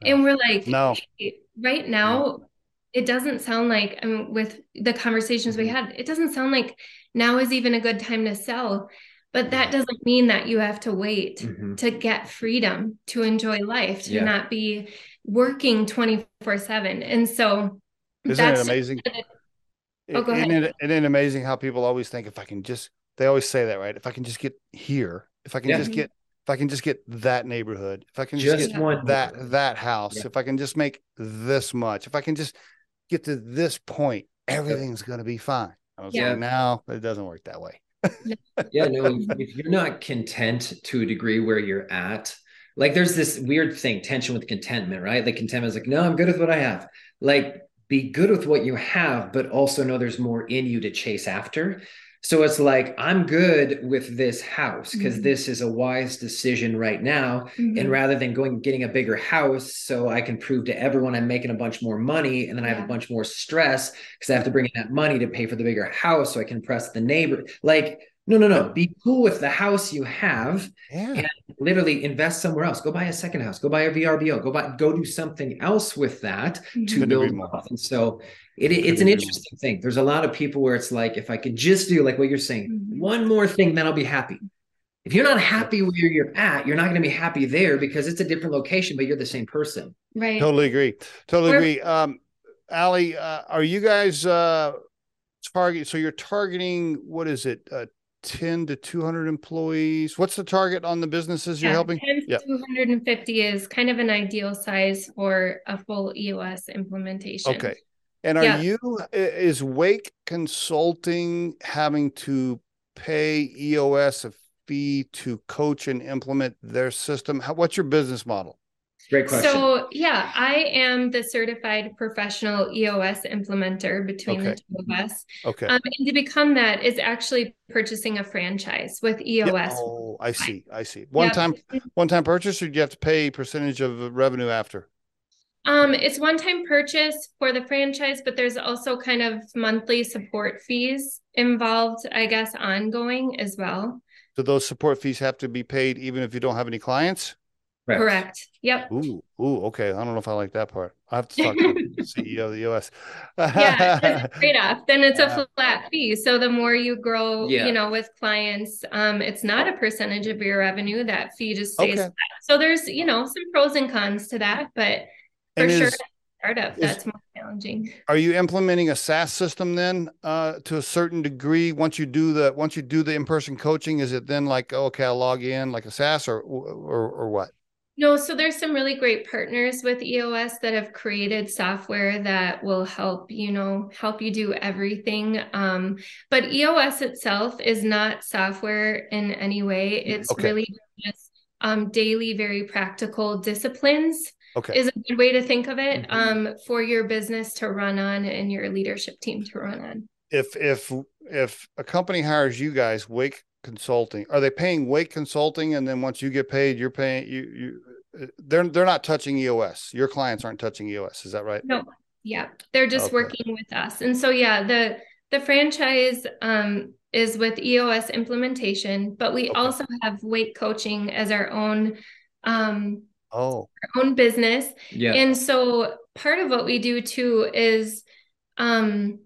And we're like, no. Hey, right now, it doesn't sound like I mean, with the conversations we mm-hmm. had, it doesn't sound like now is even a good time to sell. But that doesn't mean that you have to wait mm-hmm. to get freedom to enjoy life, to yeah. not be working 24 7. And so isn't it amazing? Just, oh, go ahead. Isn't it, isn't it amazing how people always think if I can just, they always say that, right? If I can just get here, if I can yeah. just get if I can just get that neighborhood, if I can just, just get that that house, yeah. if I can just make this much, if I can just get to this point, everything's going to be fine. I was yeah. like, now it doesn't work that way. yeah, no, if you're not content to a degree where you're at, like there's this weird thing, tension with contentment, right? Like contentment is like, no, I'm good with what I have. Like be good with what you have, but also know there's more in you to chase after. So it's like, I'm good with this house because mm-hmm. this is a wise decision right now. Mm-hmm. And rather than going getting a bigger house, so I can prove to everyone I'm making a bunch more money and then I have a bunch more stress because I have to bring in that money to pay for the bigger house so I can impress the neighbor. Like, no, no, no. Be cool with the house you have yeah. and literally invest somewhere else. Go buy a second house. Go buy a VRBO. Go buy, go do something else with that mm-hmm. to build wealth. And so it, it's an interesting thing. There's a lot of people where it's like, if I could just do like what you're saying, mm-hmm. one more thing, then I'll be happy. If you're not happy where you're at, you're not going to be happy there because it's a different location, but you're the same person. Right. Totally agree. Totally We're- agree. Um, Ali, uh, are you guys uh, target? So you're targeting what is it? Uh, 10 to 200 employees. What's the target on the businesses you're yeah, helping? 10 to yep. 250 is kind of an ideal size for a full EOS implementation. Okay. And are yeah. you is Wake Consulting having to pay EOS a fee to coach and implement their system? How, what's your business model? Great question. So, yeah, I am the certified professional EOS implementer between okay. the two of us. Okay. Um, and to become that is actually purchasing a franchise with EOS. Oh, I see. I see. One yep. time, one time purchase, or do you have to pay percentage of revenue after? Um, it's one time purchase for the franchise, but there's also kind of monthly support fees involved, I guess, ongoing as well. So those support fees have to be paid even if you don't have any clients? Correct. Correct. Yep. Ooh, ooh, okay. I don't know if I like that part. I have to talk to the CEO of the US. yeah, trade off. Then it's a flat fee. So the more you grow, yeah. you know, with clients, um, it's not a percentage of your revenue. That fee just stays okay. flat. So there's, you know, some pros and cons to that, but For And sure, is- startup is- that's more challenging. Are you implementing a SaaS system then uh, to a certain degree? Once you do the once you do the in person coaching, is it then like okay, I'll log in like a SaaS or or or what? No, so there's some really great partners with EOS that have created software that will help, you know, help you do everything. Um, but EOS itself is not software in any way. It's Okay. really just um, daily, very practical disciplines Okay, is a good way to think of it Mhm. um, for your business to run on and your leadership team to run on. if if if a company hires you guys, Wake Consulting, are they paying Wake Consulting, and then once you get paid, you're paying you you. They're they're not touching EOS. Your clients aren't touching EOS. Is that right? No, yeah, they're just Okay. working with us. And so yeah, the the franchise um is with EOS implementation, but we Okay. also have Wake Coaching as our own um Oh, our own business. Yeah. And so part of what we do too is um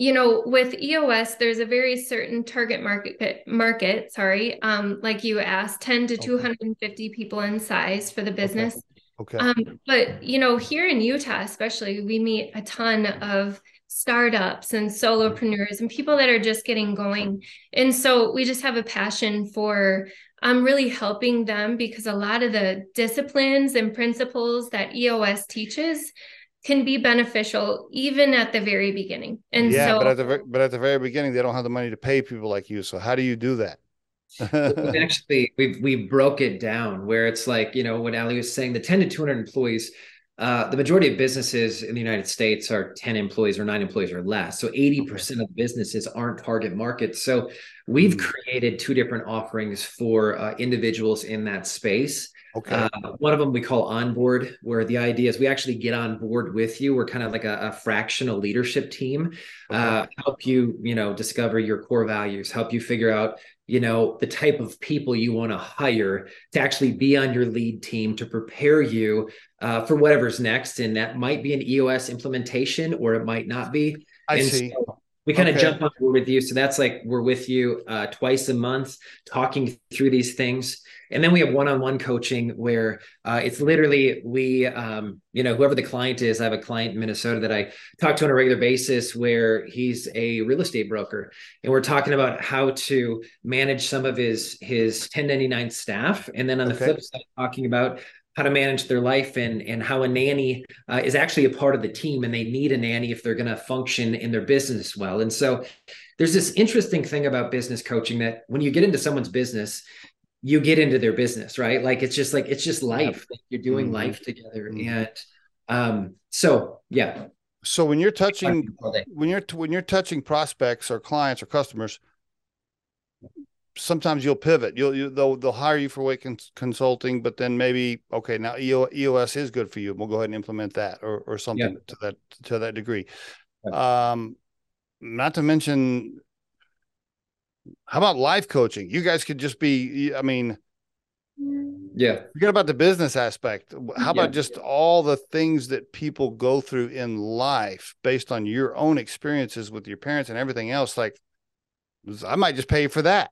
you know with EOS there's a very certain target market market sorry um like you asked 10 to Okay. 250 people in size for the business okay. um, but you know, here in Utah, especially, we meet a ton of startups and solopreneurs and people that are just getting going. And so we just have a passion for um, really helping them because a lot of the disciplines and principles that EOS teaches can be beneficial even at the very beginning. And yeah, so but at the ver- but at the very beginning, they don't have the money to pay people like you. So how do you do that? We've actually we've we broke it down where it's like you know what Ali was saying the 10 to 200 employees uh, the majority of businesses in the United States are 10 employees or nine employees or less. So 80% of businesses aren't target markets. So we've Mm. created two different offerings for uh, individuals in that space. Okay. Uh, one of them we call onboard, where the idea is we actually get on board with you. We're kind of like a, a fractional leadership team, uh, help you, you know, discover your core values, help you figure out, you know, the type of people you want to hire to actually be on your lead team to prepare you uh, for whatever's next. And that might be an EOS implementation, or it might not be. I and see. so we kind of jump on board with you. So that's like we're with you uh, twice a month, talking through these things. And then we have one-on-one coaching where uh, it's literally we, um, you know, whoever the client is. I have a client in Minnesota that I talk to on a regular basis where he's a real estate broker, and we're talking about how to manage some of his his 1099 staff, and then on the Okay. flip side, talking about how to manage their life and and how a nanny uh, is actually a part of the team and they need a nanny if they're going to function in their business well and so there's this interesting thing about business coaching that when you get into someone's business you get into their business right like it's just like it's just life like you're doing Mhm. life together Mhm. and um so yeah So when you're touching when you're when you're touching prospects or clients or customers, sometimes you'll pivot. You'll you, they'll they'll hire you for Wake Cons- Consulting, but then maybe okay now EO, EOS is good for you. We'll go ahead and implement that or or something to that to that degree. Um, not to mention, how about life coaching? You guys could just be. I mean, yeah forget about the business aspect. How about Yeah. just all the things that people go through in life based on your own experiences with your parents and everything else? Like, I might just pay for that.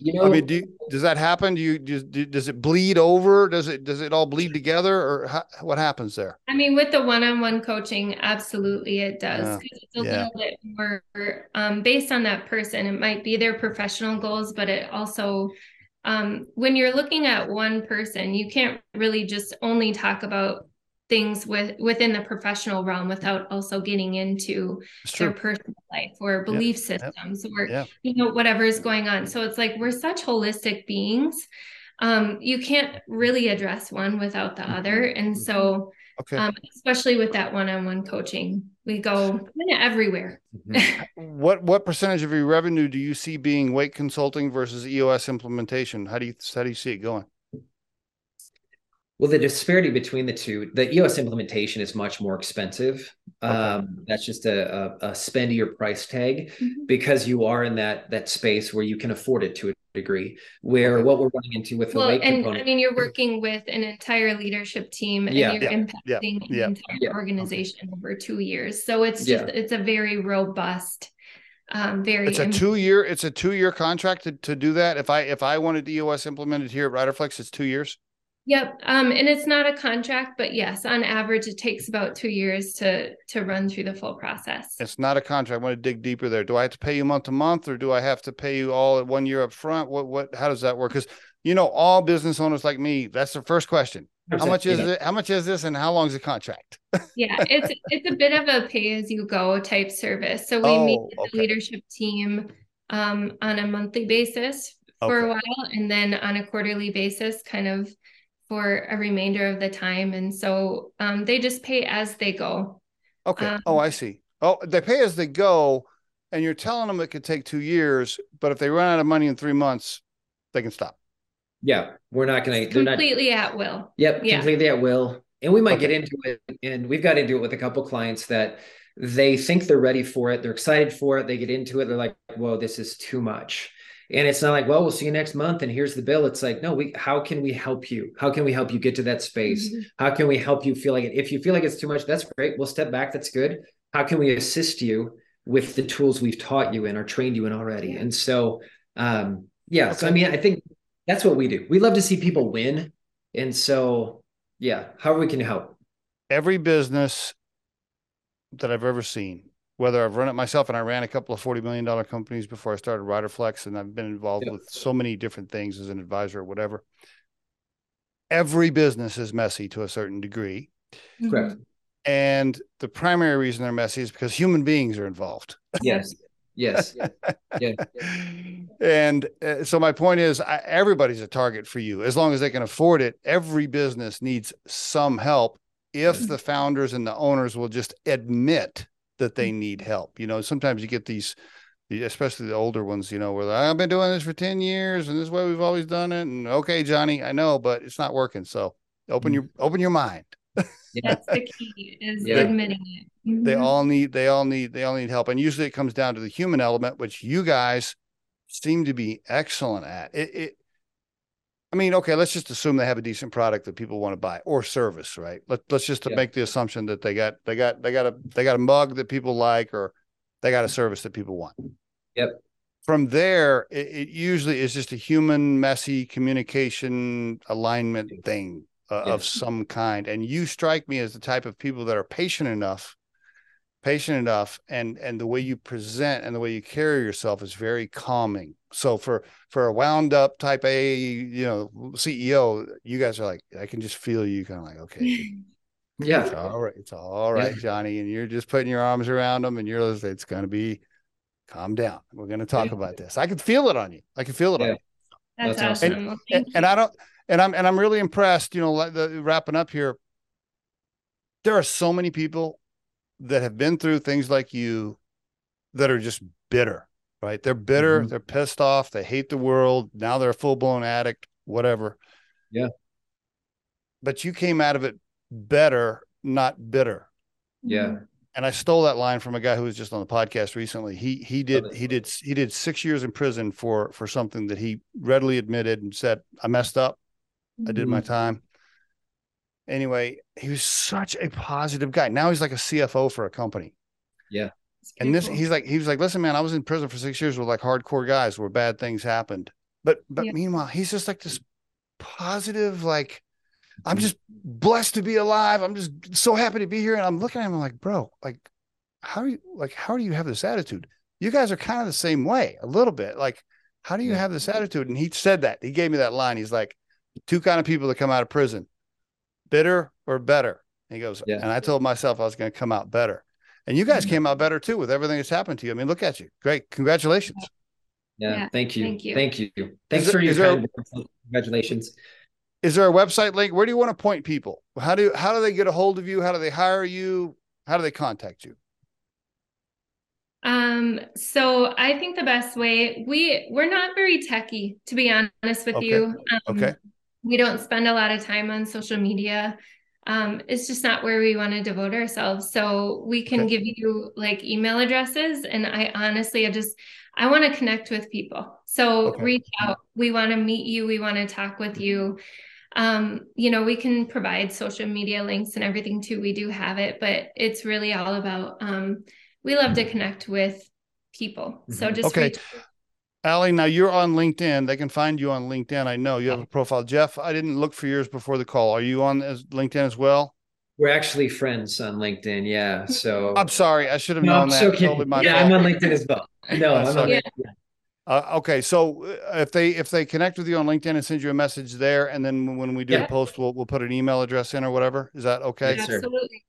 You know I mean, do you, does that happen? Do you do, do- does it bleed over? Does it does it all bleed together, or how, what happens there? I mean, with the one-on-one coaching, absolutely it does. Yeah. 'cause it's a Yeah. little bit more um, based on that person. It might be their professional goals, but it also, um, when you're looking at one person, you can't really just only talk about things with within the professional realm without also getting into their personal life or belief systems or Yeah. you know whatever is going on. So it's like we're such holistic beings. Um, you can't really address one without the other, and so Okay. um, especially with that one-on-one coaching we go kind of everywhere Mhm. what what percentage of your revenue do you see being Wake Consulting versus EOS implementation? How do you how do you see it going? Well, the disparity between the two, the EOS implementation is much more expensive. Okay. Um, that's just a, a, a spendier price tag Mhm. because you are in that that space where you can afford it to a degree. Where Okay. what we're running into with the well weight and i mean you're working with an entire leadership team and Yeah. you're Yeah. impacting Yeah. an entire Yeah. organization over two years so it's just it's a very robust um very It's a two year it's a two year contract to, to do that. If I if I wanted EOS implemented here at Riderflex, it's two years. Yep. Um, and it's not a contract, but yes, on average, it takes about two years to to run through the full process. It's not a contract. I want to dig deeper there. Do I have to pay you month to month, or do I have to pay you all at one year up front? What what? How does that work? Because you know, all business owners like me, that's the first question. How much is it? How much is this, and how long is the contract? yeah, it's it's a bit of a pay as you go type service. So we oh, meet the okay. leadership team um, on a monthly basis for okay. a while, and then on a quarterly basis, kind of for a remainder of the time. And so um, they just pay as they go. Okay. Um, oh, I see. Oh, they pay as they go. And you're telling them it could take two years, but if they run out of money in three months, they can stop. Yeah. We're not going to completely not, at will. Yep. Yeah. Completely at will. And we might okay. get into it. And we've got into it with a couple clients that they think they're ready for it. They're excited for it. They get into it. They're like, whoa, this is too much and it's not like well we'll see you next month and here's the bill. It's like no we how can we help you? How can we help you get to that space? Mm-hmm. how can we help you feel like it? If you feel like it's too much that's great. We'll step back. That's good. How can we assist you with the tools we've taught you and are trained you in already? And so um yeah so i mean i think that's what we do. We love to see people win. And so yeah how we can help? Every business that i've ever seen whether I've run it myself and I ran a couple of $40 million companies before I started Riderflex and I've been involved yep. with so many different things as an advisor or whatever. Every business is messy to a certain degree. Correct. And the primary reason they're messy is because human beings are involved. Yes. Yes. yeah. And uh, so my point is I, everybody's a target for you as long as they can afford it. Every business needs some help if mm-hmm. the founders and the owners will just admit that they mm-hmm. need help. You know, sometimes you get these, especially the older ones, you know, where like, I've been doing this for 10 years and this is way we've always done it. And okay, Johnny, I know, but it's not working. So open your, mm-hmm. open your mind. That's the key is yeah. admitting it. Mm-hmm. They all need, they all need, they all need help. And usually it comes down to the human element, which you guys seem to be excellent at. It, it I mean, okay, let's just assume they have a decent product that people want to buy or service, right? Let, let's just yeah. make the assumption that they got they got they got a they got a mug that people like or they got a service that people want. Yep. From there, it, it usually is just a human, messy communication alignment thing uh, of some kind. And you strike me as the type of people that are patient enough patient enough and and the way you present and the way you carry yourself is very calming. So for for a wound up type a you know ceo you guys are like i can just feel you kind of like okay yeah. it's all right it's all right yeah. johnny and you're just putting your arms around them and you're it's going to be calm down. We're going to talk yeah. about this. I can feel it on you. I can feel it yeah. on you. That's, that's awesome. and, and, and, i don't and i'm and i'm really impressed you know the, wrapping up here. There are so many people that have been through things like you that are just bitter, right? They're bitter, mm-hmm. they're pissed off, they hate the world. Now they're a full blown addict, whatever. Yeah. But you came out of it better, not bitter. Yeah. Mm-hmm. And I stole that line from a guy who was just on the podcast recently. He he did he did he did six years in prison for for something that he readily admitted and said, I messed up. I did my mm-hmm. time anyway, he was such a positive guy. Now he's like a CFO for a company. Yeah. And this, he's like, he was like, listen, man, I was in prison for six years with like hardcore guys where bad things happened. But, but yeah. meanwhile, he's just like this positive, like, I'm just blessed to be alive. I'm just so happy to be here. And I'm looking at him I'm like, bro, like, how do you, like, how do you have this attitude? You guys are kind of the same way a little bit. Like, how do you have this attitude? And he said that. He gave me that line. He's like, two kind of people that come out of prison bitter or better? he goes, yeah. and I told myself I was going to come out better. And you guys mm-hmm. came out better too with everything that's happened to you. I mean, look at you. Great. Congratulations. Yeah. yeah thank you. Thank you. Thank you. Thanks is for your there, congratulations. Is there a website link? Where do you want to point people? How do how do they get a hold of you? How do they hire you? How do they contact you? Um, so I think the best way we we're not very techy, to be honest with okay. you. Um, okay we don't spend a lot of time on social media. Um, it's just not where we want to devote ourselves. So we can okay. give you like email addresses. And I honestly, I just, I want to connect with people. So okay. reach out. We want to meet you. We want to talk with you. Um, you know, we can provide social media links and everything too. We do have it, but it's really all about, um, we love to connect with people. So mm-hmm. just okay. Ali, now you're on LinkedIn. They can find you on LinkedIn. I know you have a profile. Jeff, I didn't look for yours before the call. Are you on as LinkedIn as well? We're actually friends on LinkedIn. Yeah. So I'm sorry. I should have known that. Okay. Totally yeah, fault. I'm on LinkedIn as well. No, I'm on LinkedIn. Uh, okay, so uh, if they if they connect with you on LinkedIn and send you a message there, and then when we do yeah. the post, we'll we'll put an email address in or whatever. Is that okay? Yes, Absolutely.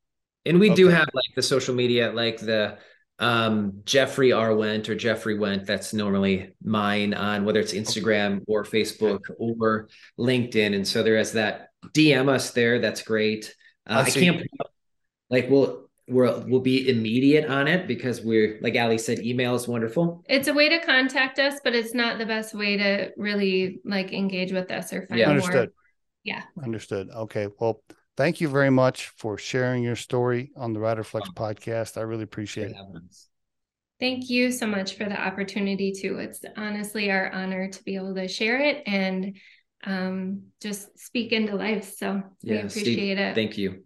And we okay. do have like the social media, like the um, Jeffrey R. Wendt or Jeffrey Wendt. That's normally mine on whether it's Instagram or Facebook or LinkedIn. And so there is that DM us there. That's great. Uh, I can't like we'll we'll we'll be immediate on it because we're like Ali said, email is wonderful. It's a way to contact us, but it's not the best way to really like engage with us or find yeah. Understood. more. Yeah. Understood. Okay. Well, thank you very much for sharing your story on the Riderflex podcast. I really appreciate it. Thank you so much for the opportunity too. It's honestly our honor to be able to share it and um, just speak into life. So yeah, we appreciate Steve, it. Thank you.